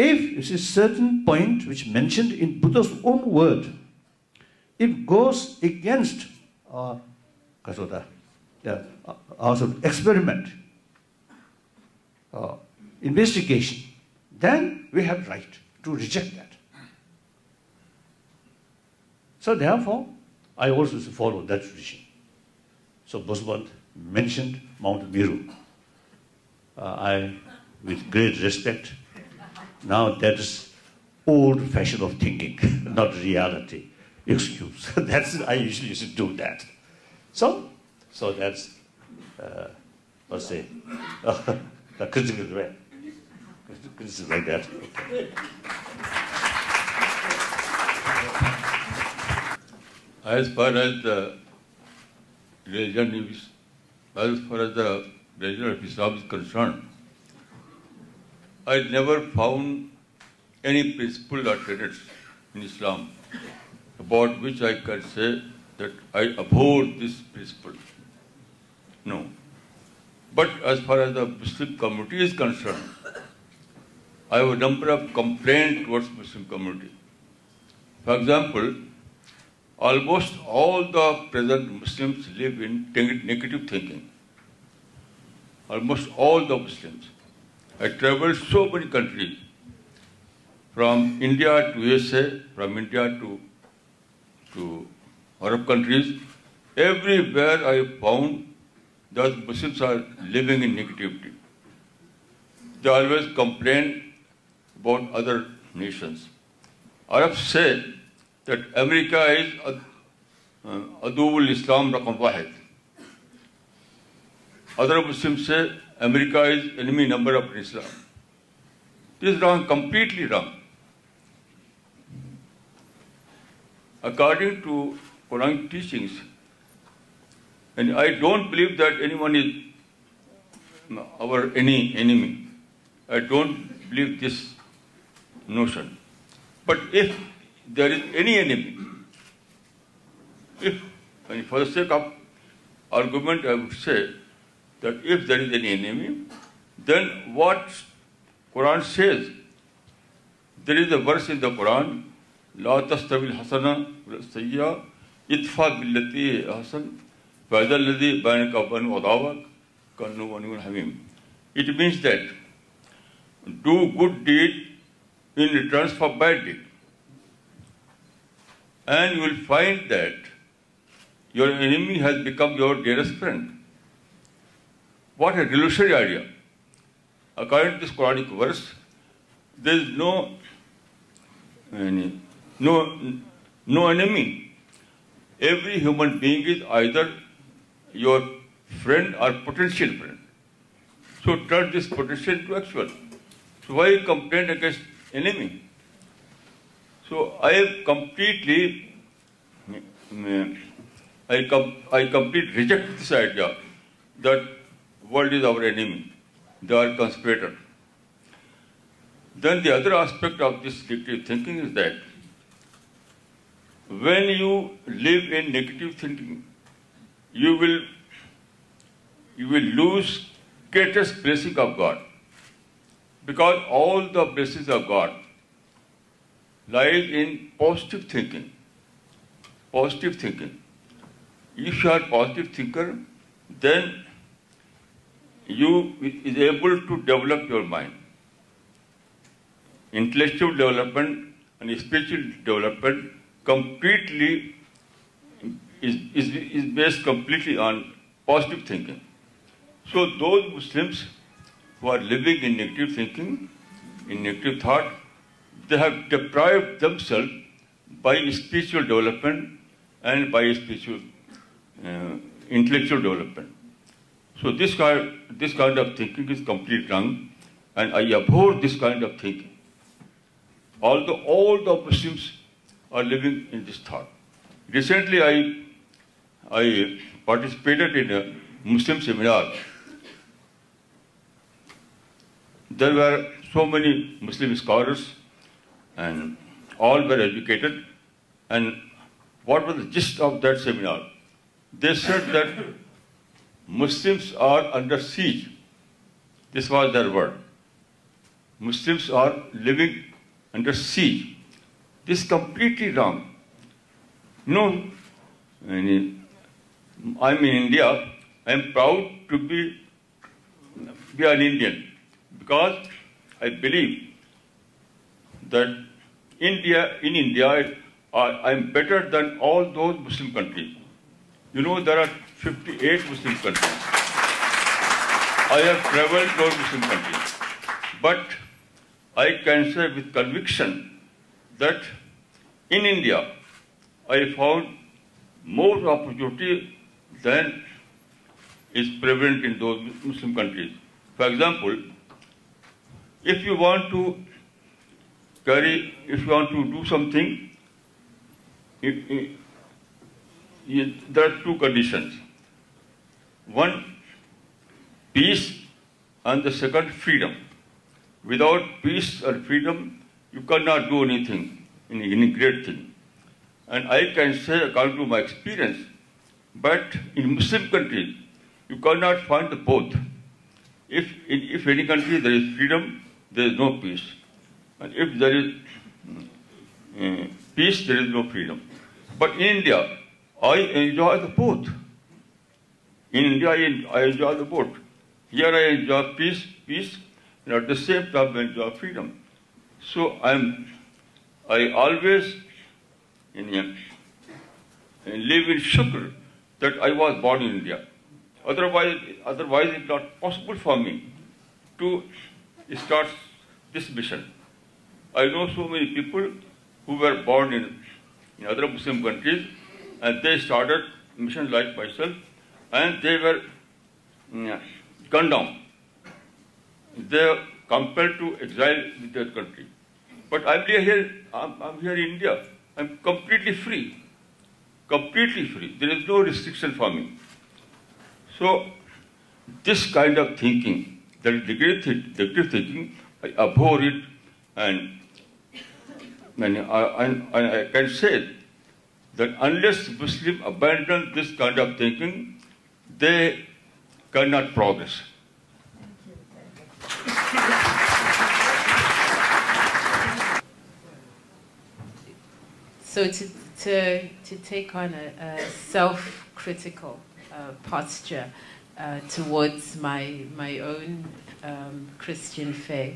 if is certain point which mentioned in بتس own word if goes against ہوتا investigation then we have right to reject that sir they he I also follow دیٹریشن so بزمت mentioned mount Meru I am with great respect نا this old fashion of thinking not reality excuse this I do this by دیک فرنیز فر number of complain committee for example almost all doesn't leave negative thinking almost all travel so many countries from India to U S A from India to to Arab countries everywhere I negativity دلویز complain about other nations Arab say that America از ادوب السلام رقم واحد other Muslims say America is enemy number of Islam. This is wrong, completely wrong. According to Quranic teachings, and I don't believe that anyone is our any enemy. I don't believe this notion. But if there is any enemy, if, for the sake of argument, I would say that if there is any enemy, then what Quran says, there is a verse in the Quran, لا تستوي الحسنة والسيئة اتفا باللتي حسن فإذا الذي بينك وبين وضعوك كنو ونو الحميم It means that do good deed in return for bad deed and you will find that your enemy has become your dearest friend what revolutionary idea according no enemy every human being your friend or potential friend so ٹرس پوٹینشیلینٹ against enemy so I complete reject this idea that world is our enemy. They are conspirators. Then the other aspect of this negative thinking is that when you live in negative thinking, you will lose greatest blessing of God, because all the blessings of God lies in positive thinking. Positive thinking. If you are a positive thinker, then you is able to develop your mind. Intellectual development and spiritual development completely is based completely on positive thinking. So those Muslims who are living in negative thinking, in negative thought, they have deprived themselves by spiritual development and by spiritual uh, intellectual development. So this kind of thinking is completely wrong, and I abhor this kind of thinking. Although all the Muslims are living in this thought. Recently, I participated in a Muslim seminar. There were so many Muslim scholars, and all were educated. And what was the gist of that seminar? They said that Muslims are under siege. This was their word. Muslims are living under siege. This is completely wrong. No, I'm in India. I'm proud to be an Indian because I believe that in India, I'm better than all those Muslim countries. You know, there are 58 Muslim countries. I have traveled to Muslim countries, but I can say with conviction that in India I found more opportunity than is prevalent in those Muslim countries. For example, if you want to do something, there are two conditions. One, peace, and the second, freedom. Without peace or freedom, you cannot do anything, any great thing. And I can say, according to my experience, but in Muslim countries, you cannot find the both. If any country there is freedom, there is no peace. And if there is uh, peace, there is no freedom. But in India, I enjoy the both. In India, I enjoy the boat. Here I enjoy peace, and at the same time I enjoy freedom. So I always live in shukr that I was born in India. Otherwise it's not possible for me to start this mission. I know so many people who were born in other Muslim countries, and they started missions like myself. Compare to ایڈائل but I India free completely free there is no restriction for me so this kind of thinking دنکیگ ابور then listen this kind of thinking سوچکو posture to words my my اونسچین فی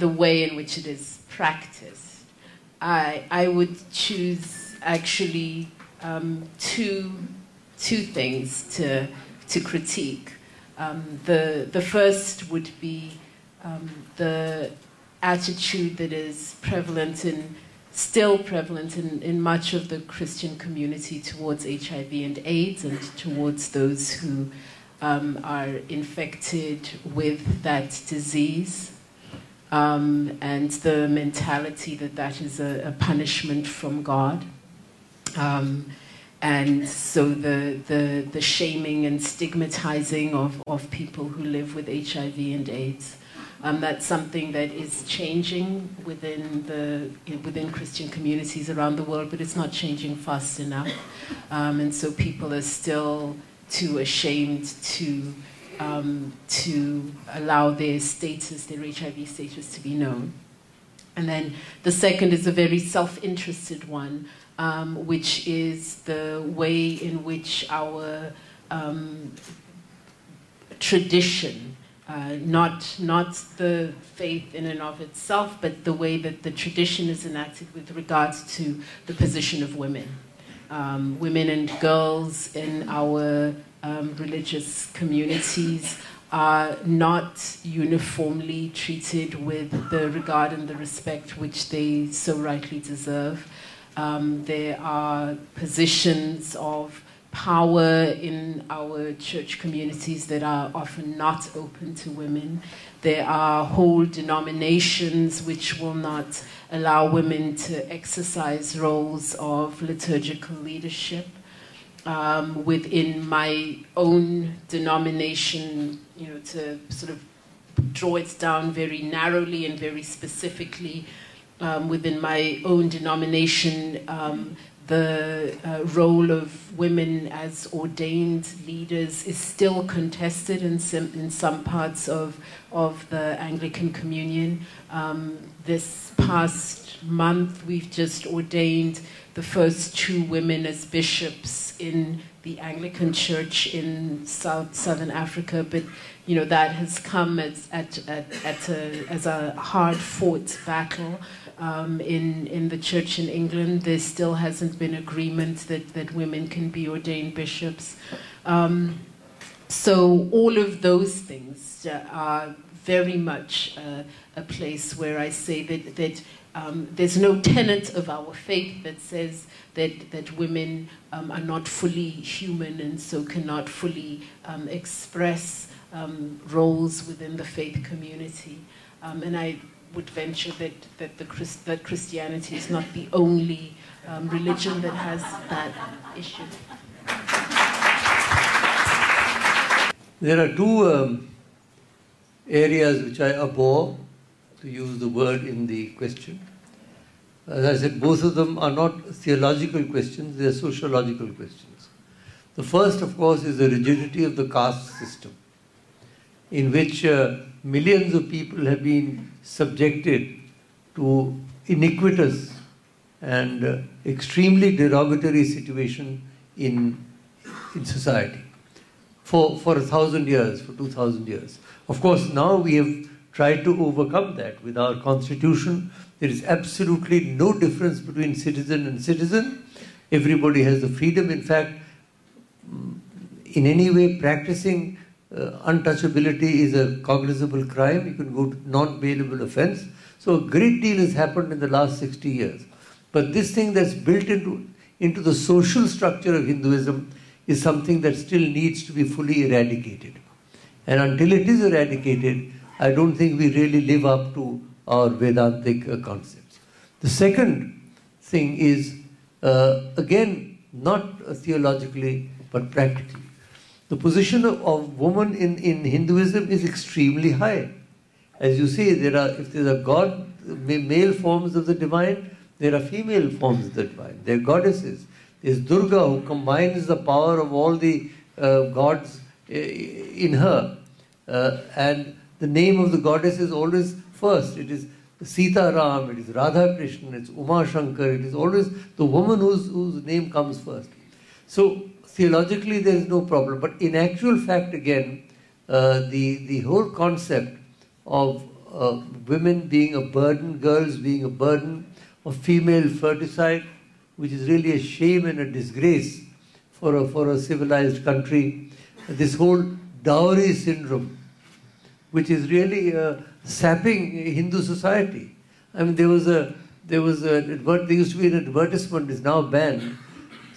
the way which it is practice I would چیز actually Um, two things to critique. Um, the first would be um, the attitude that is prevalent in, still prevalent in much of the Christian community towards HIV and AIDS and towards those who are infected with that disease, and the mentality that that is a punishment from God. Um, and so the shaming and stigmatizing of people who live with HIV and AIDS, um, that's something that is changing within within Christian communities around the world, but it's not changing fast enough. Um, and so people are still too ashamed to allow their status, their HIV status, to be known. And then the second is a very self-interested one, um, which is the way in which our um, tradition, uh, not the faith in and of itself, but the way that the tradition is enacted with regards to the position of women. Um, women and girls in our religious communities are not uniformly treated with the regard and the respect which they so rightly deserve. Um, there are positions of power in our church communities that are often not open to women. There are whole denominations which will not allow women to exercise roles of liturgical leadership. Um, within my own denomination, to sort of draw it down very narrowly and very specifically, um, within my own denomination, um, the uh, role of women as ordained leaders is still contested in some parts of the Anglican Communion. Um, this past month, we've just ordained the first 2 women as bishops in the Anglican Church in Southern Africa, but you know that has come as a hard-fought battle. Um, in the church in England. There still hasn't been agreement that women can be ordained bishops. Um, so all of those things uh, are very much uh, a place where I say that um, there's no tenet of our faith that says that women are not fully human and so cannot fully express roles within the faith community. And I there are two areas to use the word in کوجیکلوجیکل first of course rigidity of the caste system in which millions of people have be subjected to iniquitous and uh, extremely derogatory situation in society for 1,000 years, for 2,000 years. Of course, now we have tried to overcome that with our constitution. There is absolutely no difference between citizen and citizen. Everybody has the freedom. In fact, mm, in any way practicing uh, untouchability is a cognizable crime, you can go to non-bailable offense. So a great deal has happened in the last 60 years. But this thing that's built into the social structure of Hinduism is something that still needs to be fully eradicated. And until it is eradicated, I don't think we really live up to our Vedantic uh, concepts. The second thing is, uh, again, not theologically, but practically. The position of women Hinduism is extremely high as you see there are this are god male forms of the divine there are female forms of the divine the goddess is this Durga who combined is the power of all the gods in and the name of the gods is always first it is Sitaram it is Radha Krishna it is Uma Shankar it is always the woman's name comes first so theologically there is no problem, but in actual fact, again, uh, the whole concept of uh, women being a burden, girls being a burden, of female fratricide, which is really a shame and a disgrace for a civilized country. This whole dowry syndrome, which is really uh, sapping Hindu society. I mean, there was an advert. There used to be an advertisement, is now banned,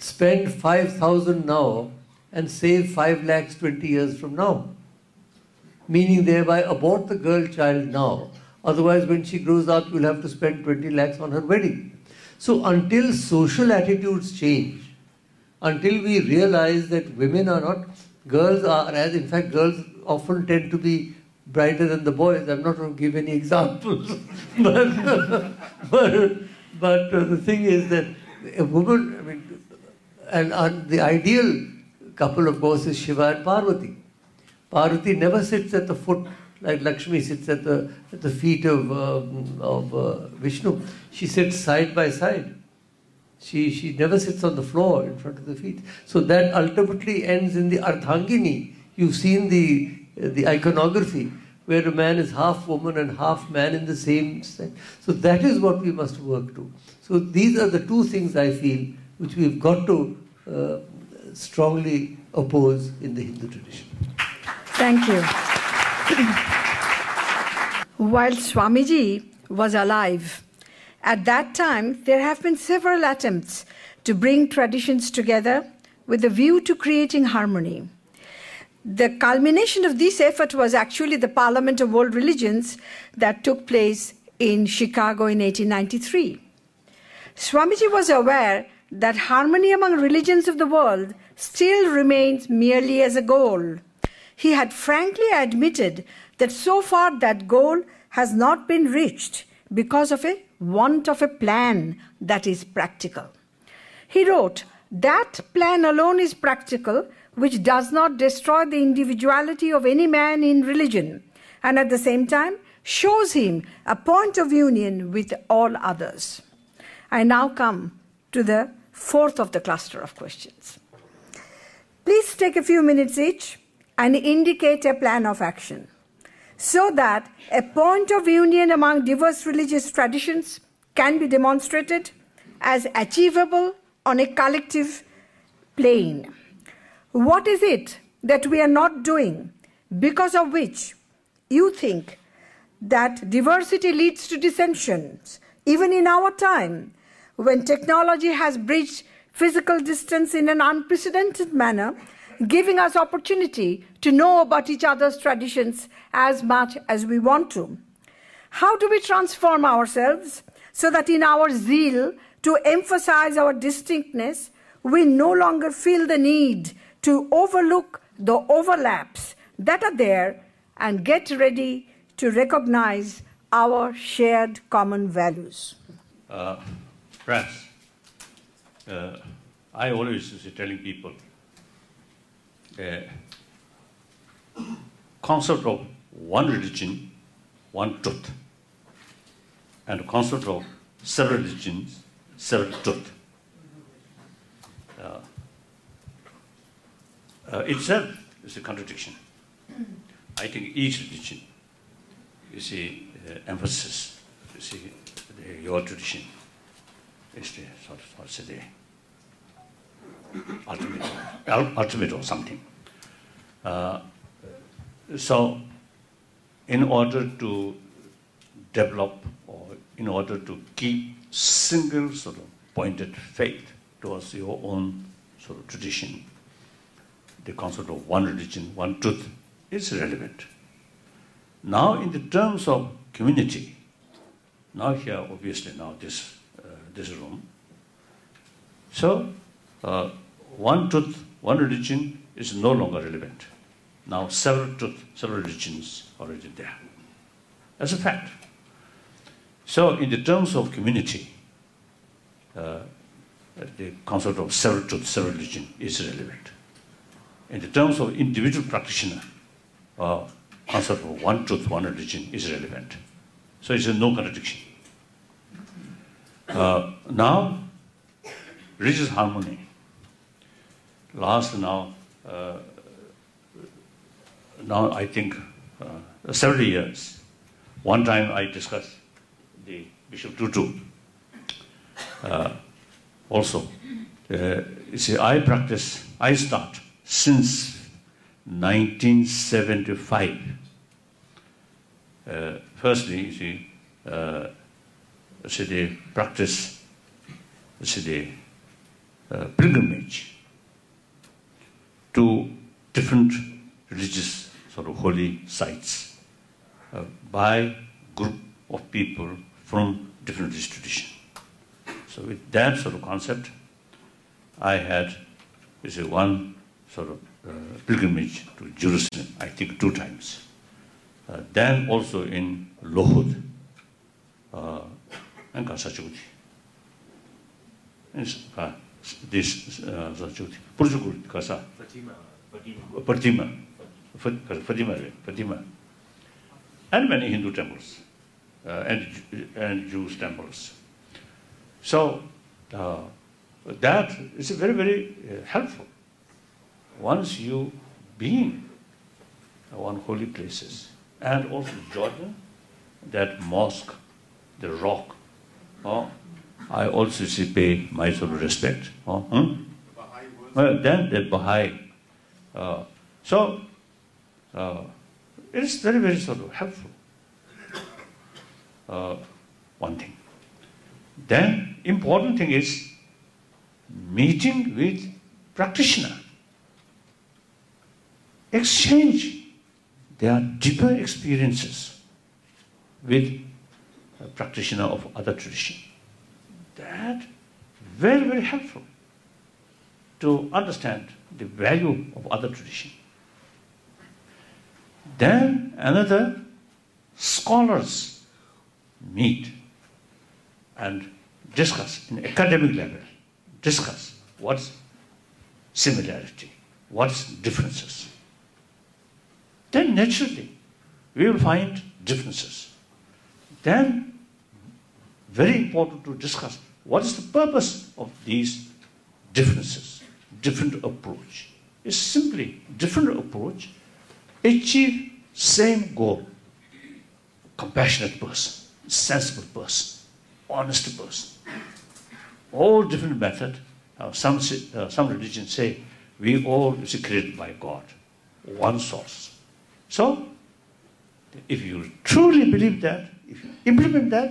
Spend 5,000 now and save 5 lakhs 20 years from now. Meaning thereby abort the girl child now. Otherwise, when she grows up, you'll have to spend 20 lakhs on her wedding. So until social attitudes change, until we realize that women are not, girls are, as in fact, girls often tend to be brighter than the boys. I'm not going to give any examples. But uh, the thing is that a woman, I mean, and are the ideal couple of gods is Shiv and Parvati Parvati never sits at the foot Lakshmi sits at at the feet Vishnu she sits side by side she she Noor sits on the floor feet so that ultimately ends in the Ardhangini you seen the iconography where man is half woman and half man in same scene so that is what we must work to so these are the two things I feel which we got to Uh, strongly oppose in the Hindu tradition. Thank you. While Swamiji was alive, at that time there have been several attempts to bring traditions together with a view to creating harmony. The culmination of this effort was actually the Parliament of World Religions that took place in Chicago in 1893. Swamiji was aware that harmony among religions of the world still remains merely as a goal. He had frankly admitted that so far that goal has not been reached because of a want of a plan that is practical. He wrote, "That plan alone is practical, which does not destroy the individuality of any man in religion, and at the same time shows him a point of union with all others." I now come to the fourth of the cluster of questions. Please take a few minutes each and indicate a plan of action so that a point of union among diverse religious traditions can be demonstrated as achievable on a collective plane. What is it that we are not doing, because of which you think that diversity leads to dissensions, even in our time, when technology has bridged physical distance in an unprecedented manner, giving us opportunity to know about each other's traditions as much as we want to. How do we transform ourselves so that in our zeal to emphasize our distinctness, we no longer feel the need to overlook the overlaps that are there and get ready to recognize our shared common values? Uh, Friends, uh, I always is telling people the uh, concept of one religion, one truth, and the concept of several religions, several truth. Uh, itself is a contradiction. I think each religion is an emphasis, your tradition is the sort of the ultimate or something. Uh, so in order to develop or in order to keep single sort of pointed faith towards your own sort of tradition, the concept of one religion, one truth is relevant. Now in the terms of community, now here obviously now this this room. So, uh, one truth, one religion is no longer relevant. Now several truths, several religions are already there. That's a fact. So in the terms of community, uh, the concept of several truths, several religions is relevant. In the terms of individual practitioner, uh, concept of one truth, one religion is relevant. So it's a no contradiction. Uh, now reaches harmony. Last now uh, I think uh, 70 years. One time I discussed the Bishop Tutu. Also, you see, I start since 1975. Firstly, you see, it's a practice, it's a uh, pilgrimage to different religious sort of holy sites uh, by group of people from different religious tradition. So with that sort of concept, I had one sort of uh, pilgrimage to Jerusalem, I think 2 times. Then also in Lohud, سا چوتھی پرسا پرتما فتما پرتما many Hindu temples and Jew temples so this a very very helpful once you been on holy places and also jotting desk the rock I also see pay my solo respect then the by so it's very very sorrow helpful one thing then important thing is meeting with practice نہ exchange they are deeper experience with practitioner of other tradition. That very, very helpful to understand the value of other tradition. Then another, scholars meet and discuss in academic level, discuss what's similarity, what's differences. Then naturally we will find differences. Then very important to discuss what is the purpose of these differences, different approach. It's simply different approach, achieve same goal, compassionate person, sensible person, honest person. All different method. Some uh, religions say we all is created by God, one source. So, if you truly believe that, if you implement that,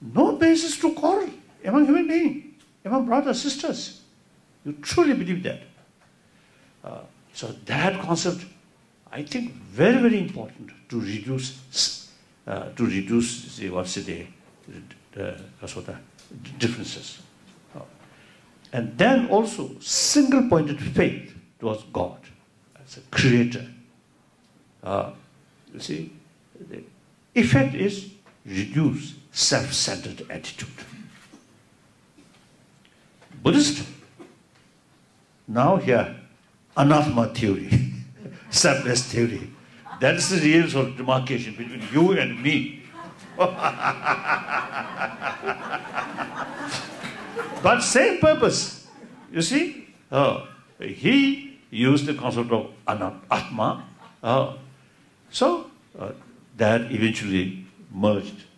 no basis to quarrel among human beings, among brothers, sisters. You truly believe that. Uh, so that concept, I think, very, very important to reduce the differences. Uh, and then also single-pointed faith towards God as a creator. Uh, you see, the effect is reduce self centred eighty باؤ ہنا theory self لیس تھوڑی this demarcation you and meet same purposes despite of atma so this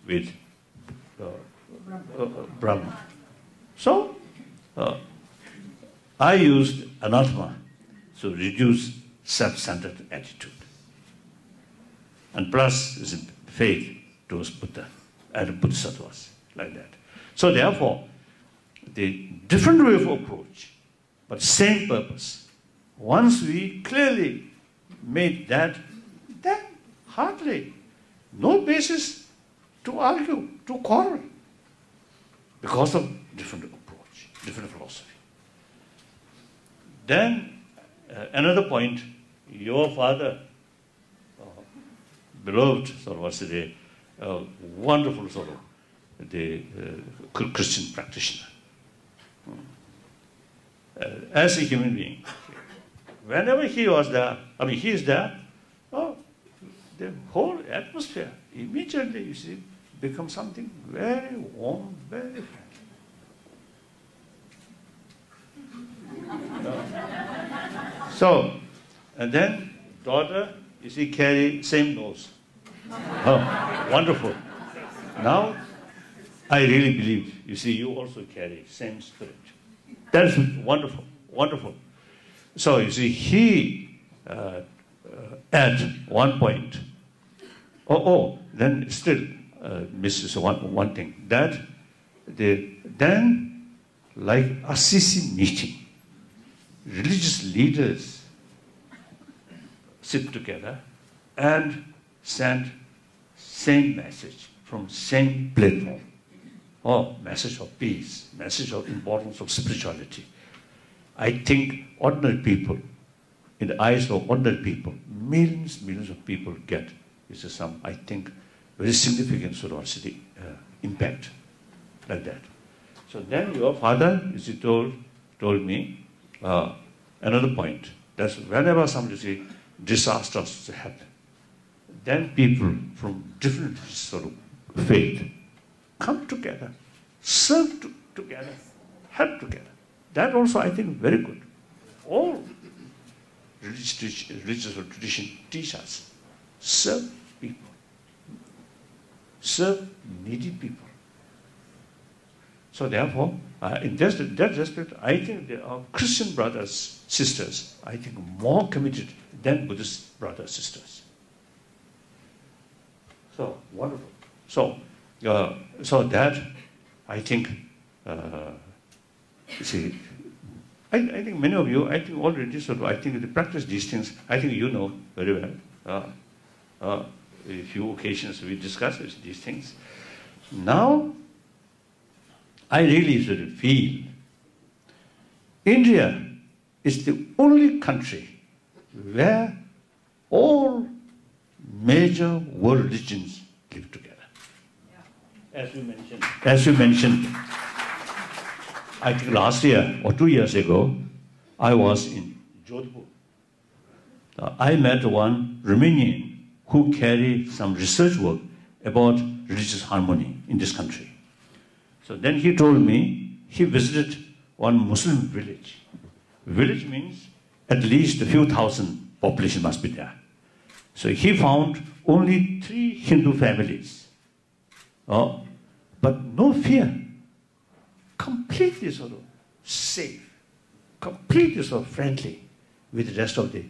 with Brahman. So, uh, I used anatma, so reduce self-centered attitude. And plus is faith towards Buddha and Bodhisattvas, like that. So therefore, the different way of approach, but same purpose. Once we clearly made that, then hardly no basis to argue. Because of different philosophy then an other point your father beloved soulless wonderful solicitation is a homing whenever he was the is dull atmosphere become something very warm, very friendly. No. So, and then daughter, you see, carry same nose. Oh, wonderful. Now, I really believe, you see, you also carry same spirit. That's wonderful, wonderful. So, you see, he, uh, uh, at one point, oh, oh, then still this uh, is one thing. That then, like Assisi meeting, religious leaders sit together and send same message from same platform. Oh, message of peace, message of importance of spirituality. I think ordinary people, in the eyes of ordinary people, millions of people get, this is some, I think, very significant sorority uh, impact like that. So then your father, as he told me uh, another point. That's whenever some disasters happen, then people from different sort of faith come together, serve together, help together. That also I think very good. All religious tradition teaches us serve serve needy people. So therefore, in that respect, I think our Christian brothers, sisters, I think more committed than Buddhist brothers, sisters. So, wonderful. So, uh, so that, I think, uh, see, I think many of you, I think already, sort of, I think they practice these things. I think you know very well. Uh, a few occasions we discussed these things. Now, I really sort of feel India is the only country where all major world religions live together. As you mentioned, I think last year or 2 years ago, I was in Jodhpur. I met one Romanian who carry some research work about religious harmony in this country. So then he told me he visited one Muslim village. Village means at least a few thousand population must be there. So he found only 3 Hindu families. Oh, but no fear. Completely sort of safe, completely sort of friendly with the rest of the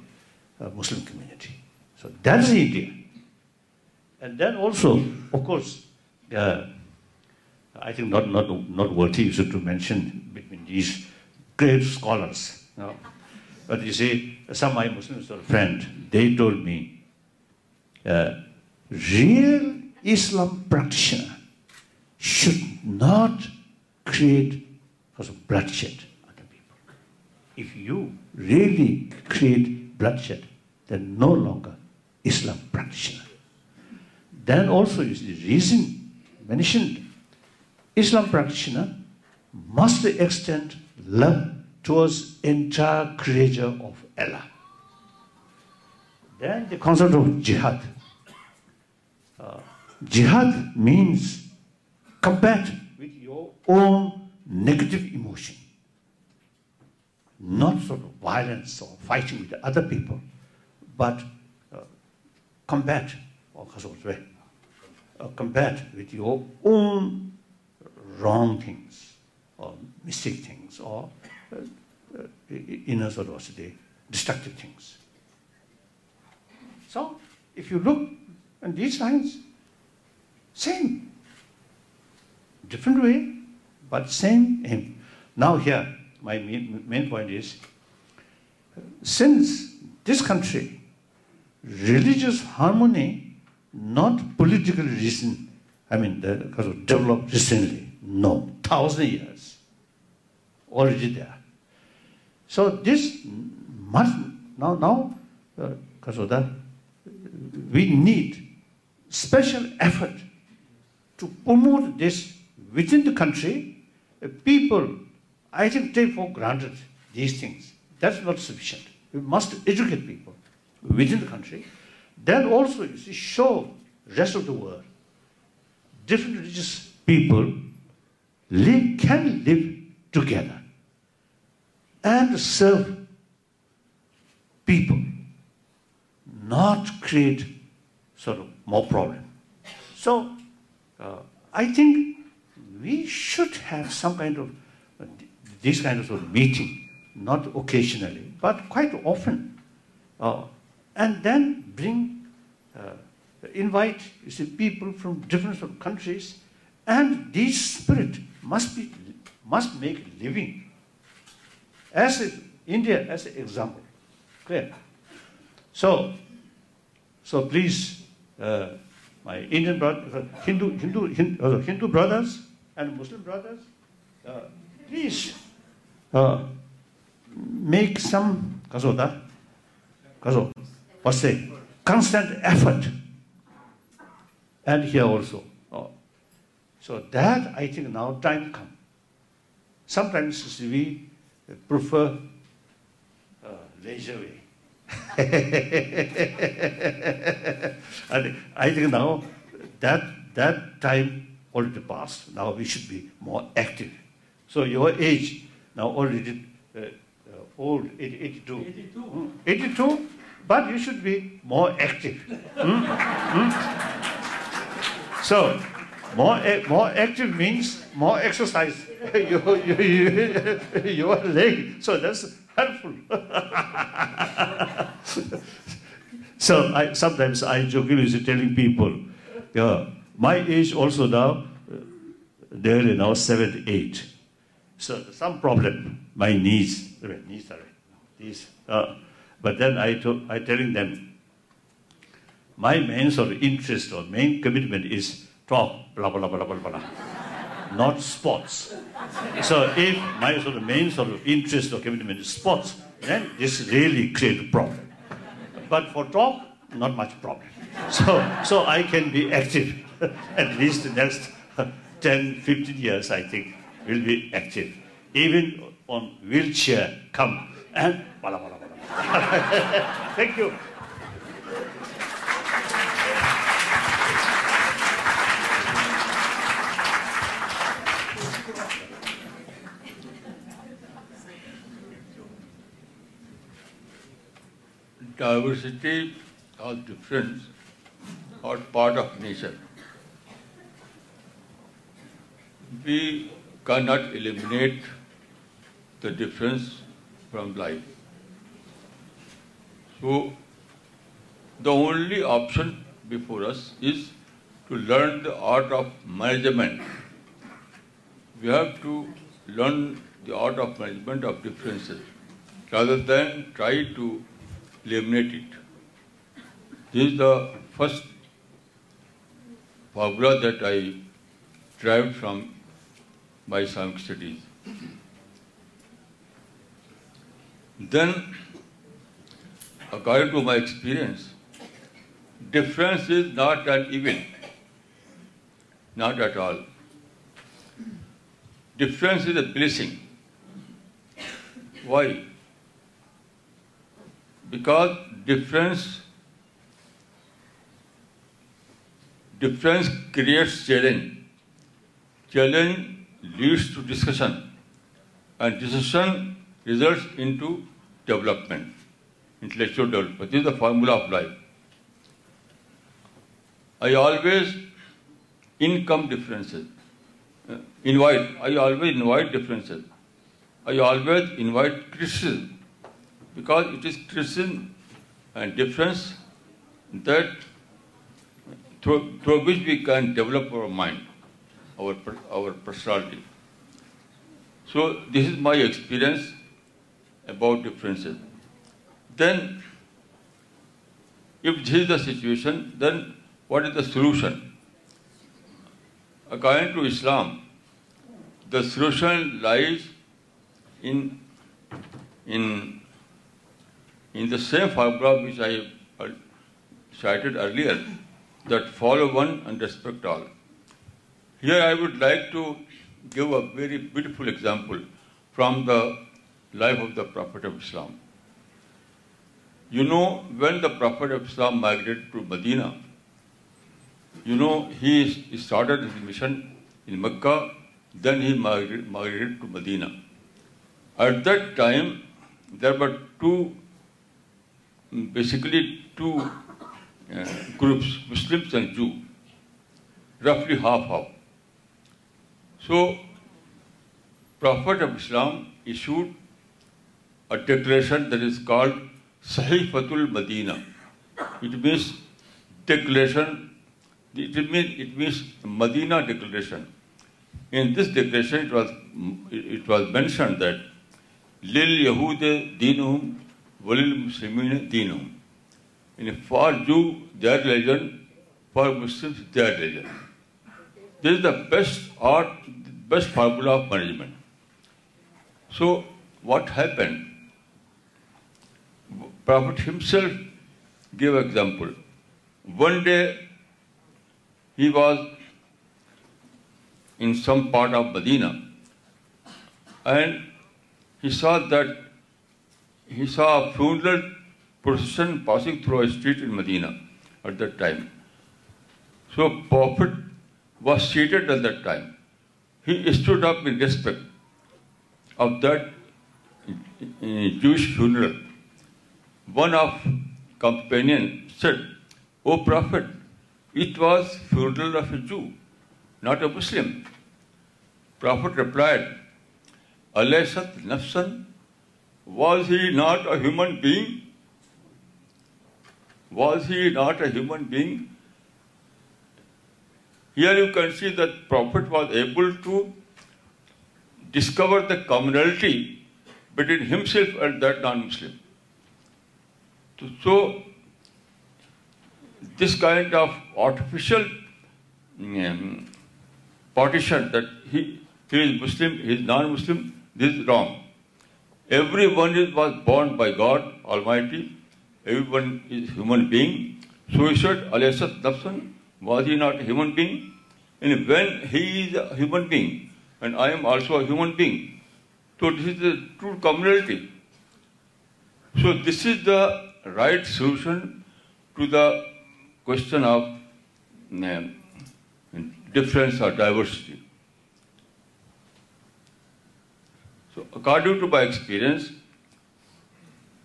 uh, Muslim community. So that's the idea. And then also, of course, uh, I think not worthy is to mention between these great scholars. No? But you see, some of my Muslims or friend, they told me, uh, real Islam practitioner should not create for some bloodshed on the people. If you really create bloodshed, then no longer then also in Islam practitioner must extend love towards interculture jihad means compare with your own negative emotion not so to violence fighting with the other people but combat uh, with your own wrong things or mystic things or uh, uh, inner ferocity, destructive things. So if you look at these lines, same, different way, but same aim. Now here, my main point is, since this country religious harmony, not political reason. I mean, that kind of developed recently. No, 1,000 years already there. So this must now uh, because of that, we need special effort to promote this within the country. Uh, people, I think, take for granted these things. That's not sufficient. We must educate people within the country, then also you see, show rest of the world different religious people can live together and serve people, not create sort of more problem. So uh, I think we should have some kind of uh, this kind of meeting, not occasionally, but quite often. Uh, and then bring invite people from different countries and the spirit must be must make league is a India is a example کر so so please Hindu brothers and Muslim brothers please make some کسو the کجو also so think no time come some times with a way I think now time pass now we should be more act so your age now already to but you should be more act sir more more act miss more exercise you are like so this some times I choking training people my ace also now there a now seven eight sir some problem but then I telling then my means or not sports مینسرسٹمنٹ reality per top not much so I can be a active at least next ten fifteen years I think well be act even well share come and والا diversity of difference are part of nature we can not eliminate the difference from life So the only option before us is to learn the art of management. We have to learn the art of management of differences rather than try to eliminate it. This is the first formula that I derived from my Islamic studies. Then According to my experience, difference is not an evil, not at all. Difference is a blessing. Why? Because difference creates challenge. Challenge leads to discussion, and discussion results into development intellectual development. This is the formula of life. I always income differences. Uh, I always invite differences. I always invite criticism, because it is criticism and difference that through which we can develop our mind, our personality. So this is my experience about differences. Then, if this is the situation, then what is the solution? According to Islam, the solution lies in the same paragraph which I cited earlier, that follow one and respect all. Here I would like to give a very beautiful example from the life of the Prophet of Islam. You know, when the Prophet of Islam migrated to Medina, you know, he started his mission in Mecca, then he migrated to Medina. At that time, there were two uh, groups, Muslims and Jews, roughly half-half. So, Prophet of Islam issued a declaration that is called Sahifat al Madina it means declaration it mean it means Medina declaration in this declaration it was it was mentioned that لل یہود دین ہوں ولیل مسلمین دین ہوں in for Jew their religion for Muslim their religion this is the best art best formula of management so what happened Prophet himself gave example. One day he was in some part of Medina, and he saw a funeral procession passing through a street in Medina at that time. So Prophet was seated at that time. He stood up in respect of that eh, Jewish funeral. One of companion said, "O Prophet, it was funeral of a Jew, not a Muslim." Prophet replied, "Alaysat nafsan? Was he not a human being? Was he not a human being?" Here you can see that Prophet was able to discover the commonality between himself and that non-Muslim. So this kind of artificial um, partition that he is Muslim, he is non-Muslim, this is wrong. Everyone was born by God Almighty. Everyone is human being. Suicide, Alayhisat Nafsan, was he not a human being? And when he is a human being, and I am also a human being, so this is the true commonality. So this is the right solution to the question of um, difference or diversity. So according to my experience,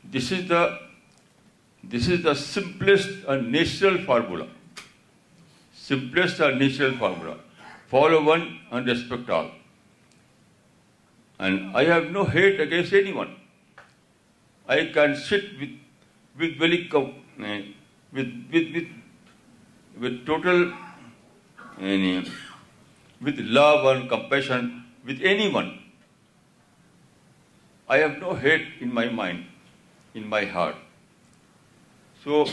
this is the simplest and natural formula. Simplest and natural formula. Follow one and respect all. And I have no hate against anyone. I can sit with Eh, with total eh, with love and compassion with anyone. I have no hate in my mind, in my heart. So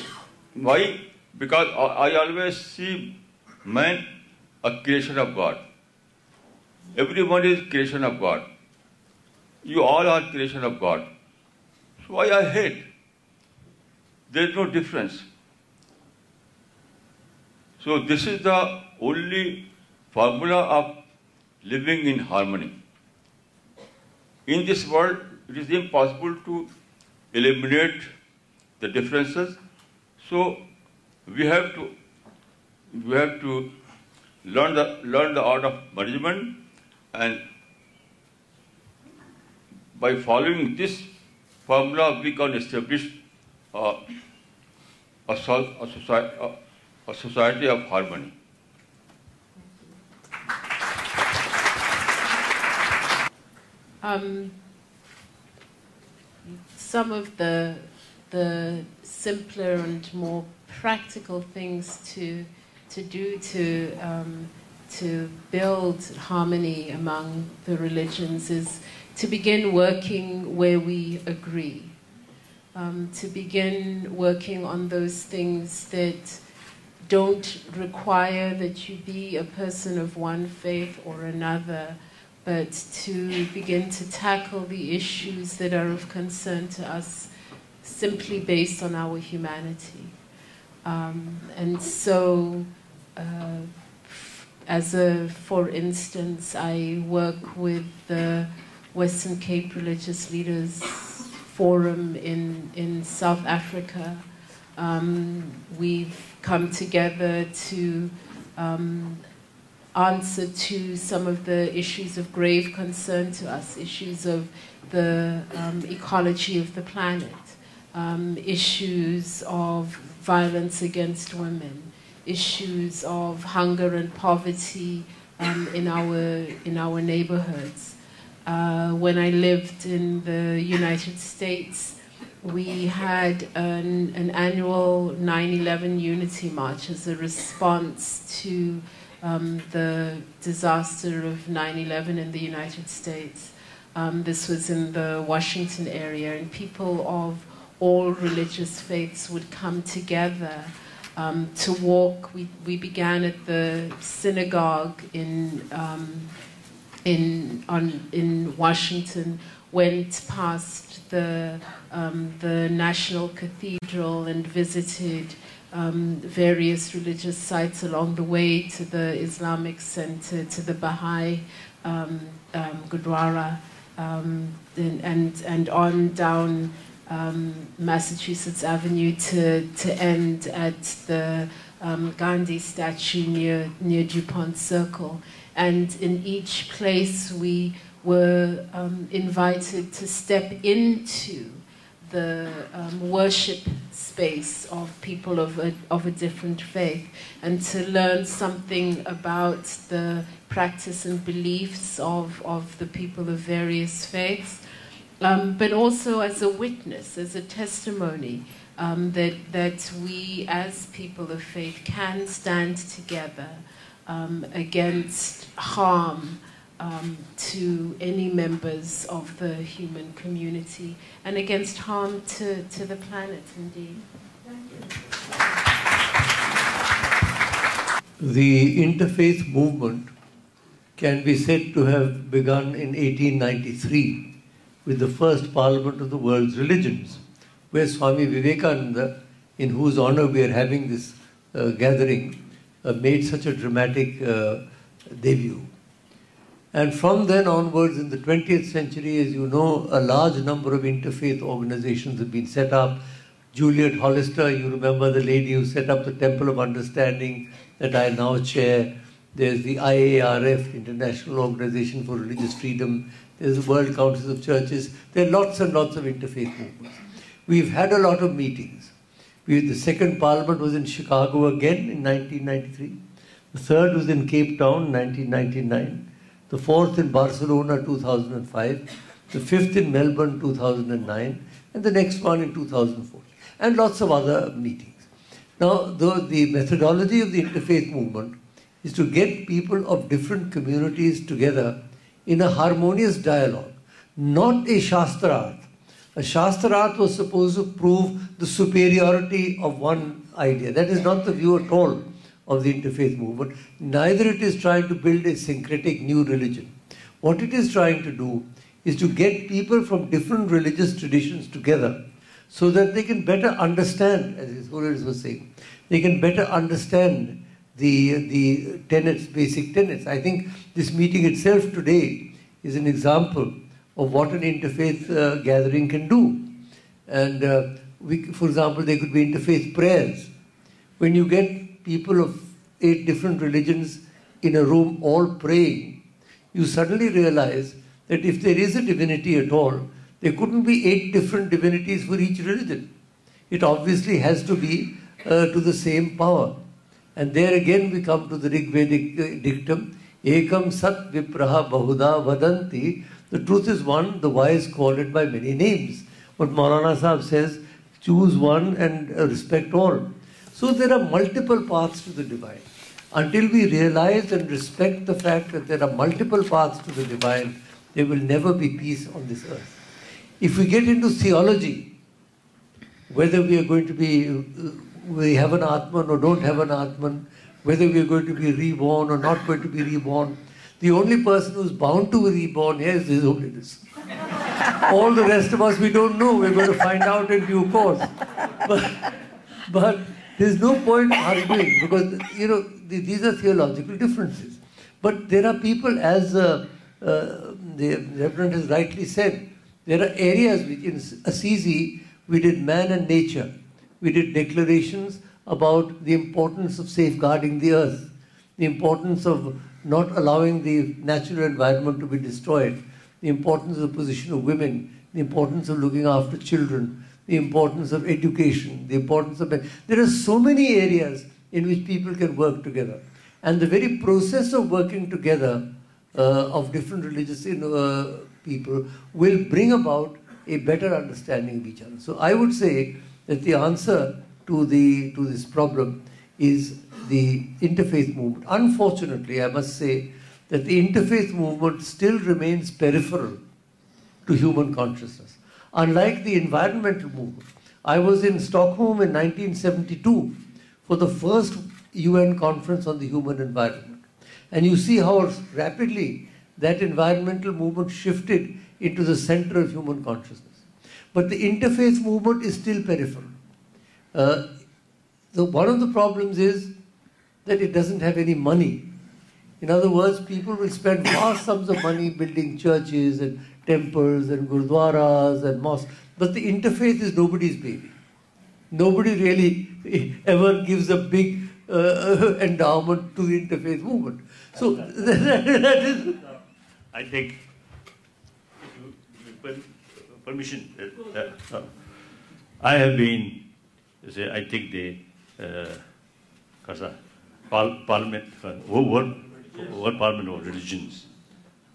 why? Because I always see man a creation of God. Everyone is creation of God. You all are creation of God. So why I hate? There is no difference. So this is the only formula of living in harmony. In this world, it is impossible to eliminate the differences. So we have to learn the art of management, and by following this formula, we can establish some of the the simpler more practical things harmony is to begin working way we agree Um, to begin working on those things that don't require that you be a person of one faith or another, but to begin to tackle the issues that are of concern to us simply based on our humanity. Um, and so, uh, for instance, I work with the Western Cape religious leaders forum in South Africa. Um, we've come together to um, answer to some of the issues of grave concern to us, issues of the um, ecology of the planet, issues of violence against women, issues of hunger and poverty in our neighborhoods. Uh, when I lived in the United States, we had an annual 9/11 Unity March as a response to um, the disaster of 9/11 in the United States. Um, this was in the Washington area, and people of all religious faiths would come together um, to walk. We began at the synagogue in in Washington went past national cathedral and visit various religious sites along the way the Islamic centre the Bahai gurdwara on town Massachusetts avenue Gandhi statue نی new جفان circle And in each place we were um, invited to step into the um, worship space of people of a different faith, and to learn something about the practice and beliefs of the people of various faiths, um, but also as a witness, as a testimony that we as people of faith can stand together against first parliament of the world's was Swami Vivekananda gathering made such a dramatic Devu. And from then onwards, in the 20th century, as you know, a large number of interfaith organizations have been set up. Juliet Hollister, you remember the lady who set up the Temple of Understanding that I now chair. There's the IARF, International Organization for Religious Freedom. There's the World Council of Churches. There are lots and lots of interfaith movements. We've had a lot of meetings. The second parliament was in Chicago again in 1993. The third was in Cape Town, 1999. The fourth in Barcelona, 2005. The fifth in Melbourne, 2009. And the next one in 2004. And lots of other meetings. Now, the methodology of the interfaith movement is to get people of different communities together in a harmonious dialogue, not a Shastrarth. A Shastrarth was supposed to prove the superiority of one idea. That is not the view at all of the interfaith movement, neither it is trying to build a syncretic new religion. What it is trying to do is to get people from different religious traditions together so that they can better understand, as His Holiness was saying, they can better understand the tenets, basic tenets. I think this meeting itself today is an example of what an interfaith uh, gathering can do. And uh, for example, there could be interfaith prayers. When you get people of at different religions انوم all pray you suddenly realise that if there is a ڈوفیٹی at all they could be at different divinities for each religion it obviously has to be to the same power and there again become to the و ست وپرا بہدا ودنتی truth is one the wise called by many names but Maulana Sahib says choose one and respect all so there are multiple paths to داڈل we realise and respect the fact there are multiple we'll never be peace on this earth if you get in theology whether we are going to be an Atman don't have anatman whether we اوائن reborn nothing the only person find out but There is no point arguing because, you know, these are theological differences. But there are people, as uh, uh, the Reverend has rightly said, there are areas which in Assisi we did man and nature. We did declarations about the importance of safeguarding the earth, the importance of not allowing the natural environment to be destroyed, the importance of the position of women, the importance of looking after children, the importance of education, the importance of... There are so many areas in which people can work together. And the very process of working together uh, of different religious uh, people will bring about a better understanding of each other. So I would say that the answer to this problem is the interfaith movement. Unfortunately, I must say that the interfaith movement still remains peripheral to human consciousness. I like the environmental movement I was in Stockholm nineteen seventy two for the first U N conference on the environment and you see how rapidly the environmental movement shift to the centre of human consciousness but interfaith movement is that doesn't have any money others people spend temples and gurdwaras the interfaith is nobody nobody really ever gives the big ایڈافیز moment سوکشنک they say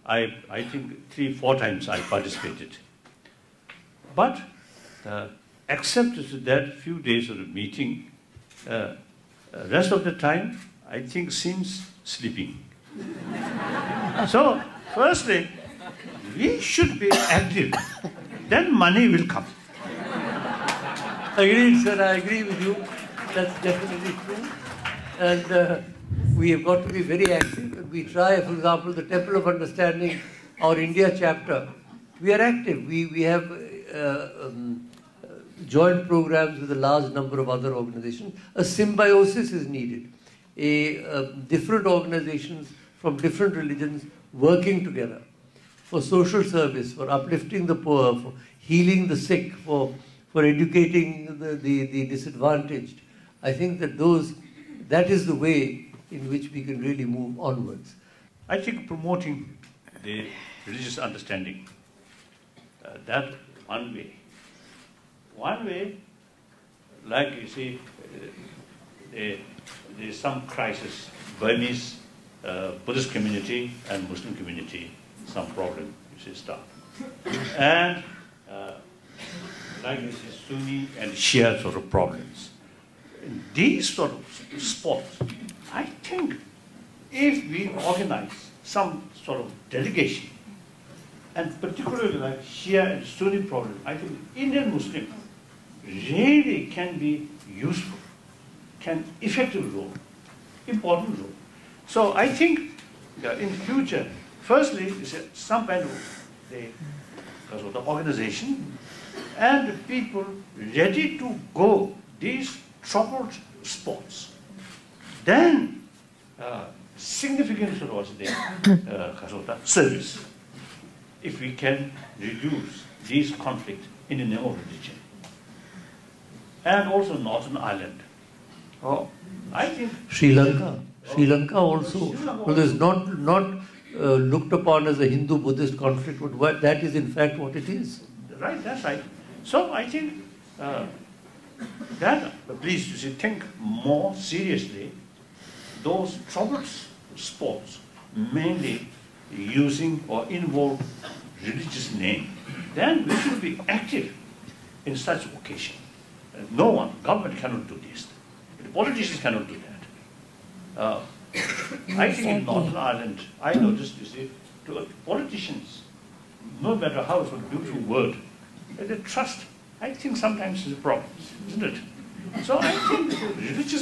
I think 3-4 times I participated. But uh, except that few days of the meeting, uh, uh, rest of the time, I think seems sleeping. So, firstly, we should be active. Then money will come. Agreed, sir. I agree with you. That's definitely true. And we have got to be very active. We try, for example, the Temple of Understanding, our India chapter. We are active. We have uh, um, joint programs with a large number of other organizations. A symbiosis is needed. Uh, different organizations from different religions working together for social service, for uplifting the poor, for healing the sick, for educating the disadvantaged. I think that is the way in which we can really move onwards. I think promoting the religious understanding, uh, that's one way. One way, like you see, uh, there's some crisis, Burmese uh, Buddhist community and Muslim community, some problem, you see, start. And like you see, Sunni and Shia sort of problems. These sort of spots I think if we organize some sort of delegation, and particularly like Shia and Sunni problem, I think Indian Muslims really can be useful, can effective role, important role. So I think in the future, firstly, it's some kind of because of the organization and the people ready to go these troubled spots. Significantly lot not low but right so think please more seriously using for and religious name then we should bit inch occasion no one government politician politicians no matter how's due to word I thinks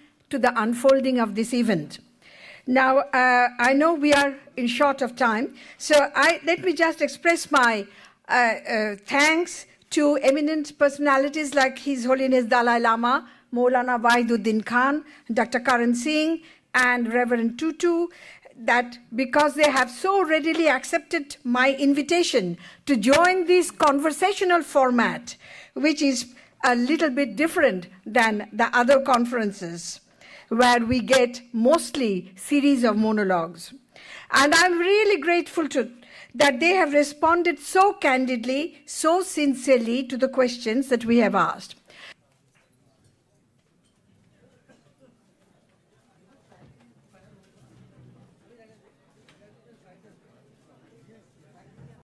to the unfolding of this event. Now, uh, I know we are in short of time, so let me just express my uh, uh, thanks to eminent personalities like His Holiness Dalai Lama, Maulana Wahiduddin Khan, Dr. Karan Singh, and Reverend Tutu, that because they have so readily accepted my invitation to join this conversational format, which is a little bit different than the other conferences where we get mostly series of monologues. And I'm really grateful to that they have responded so candidly, so sincerely to the questions that we have asked.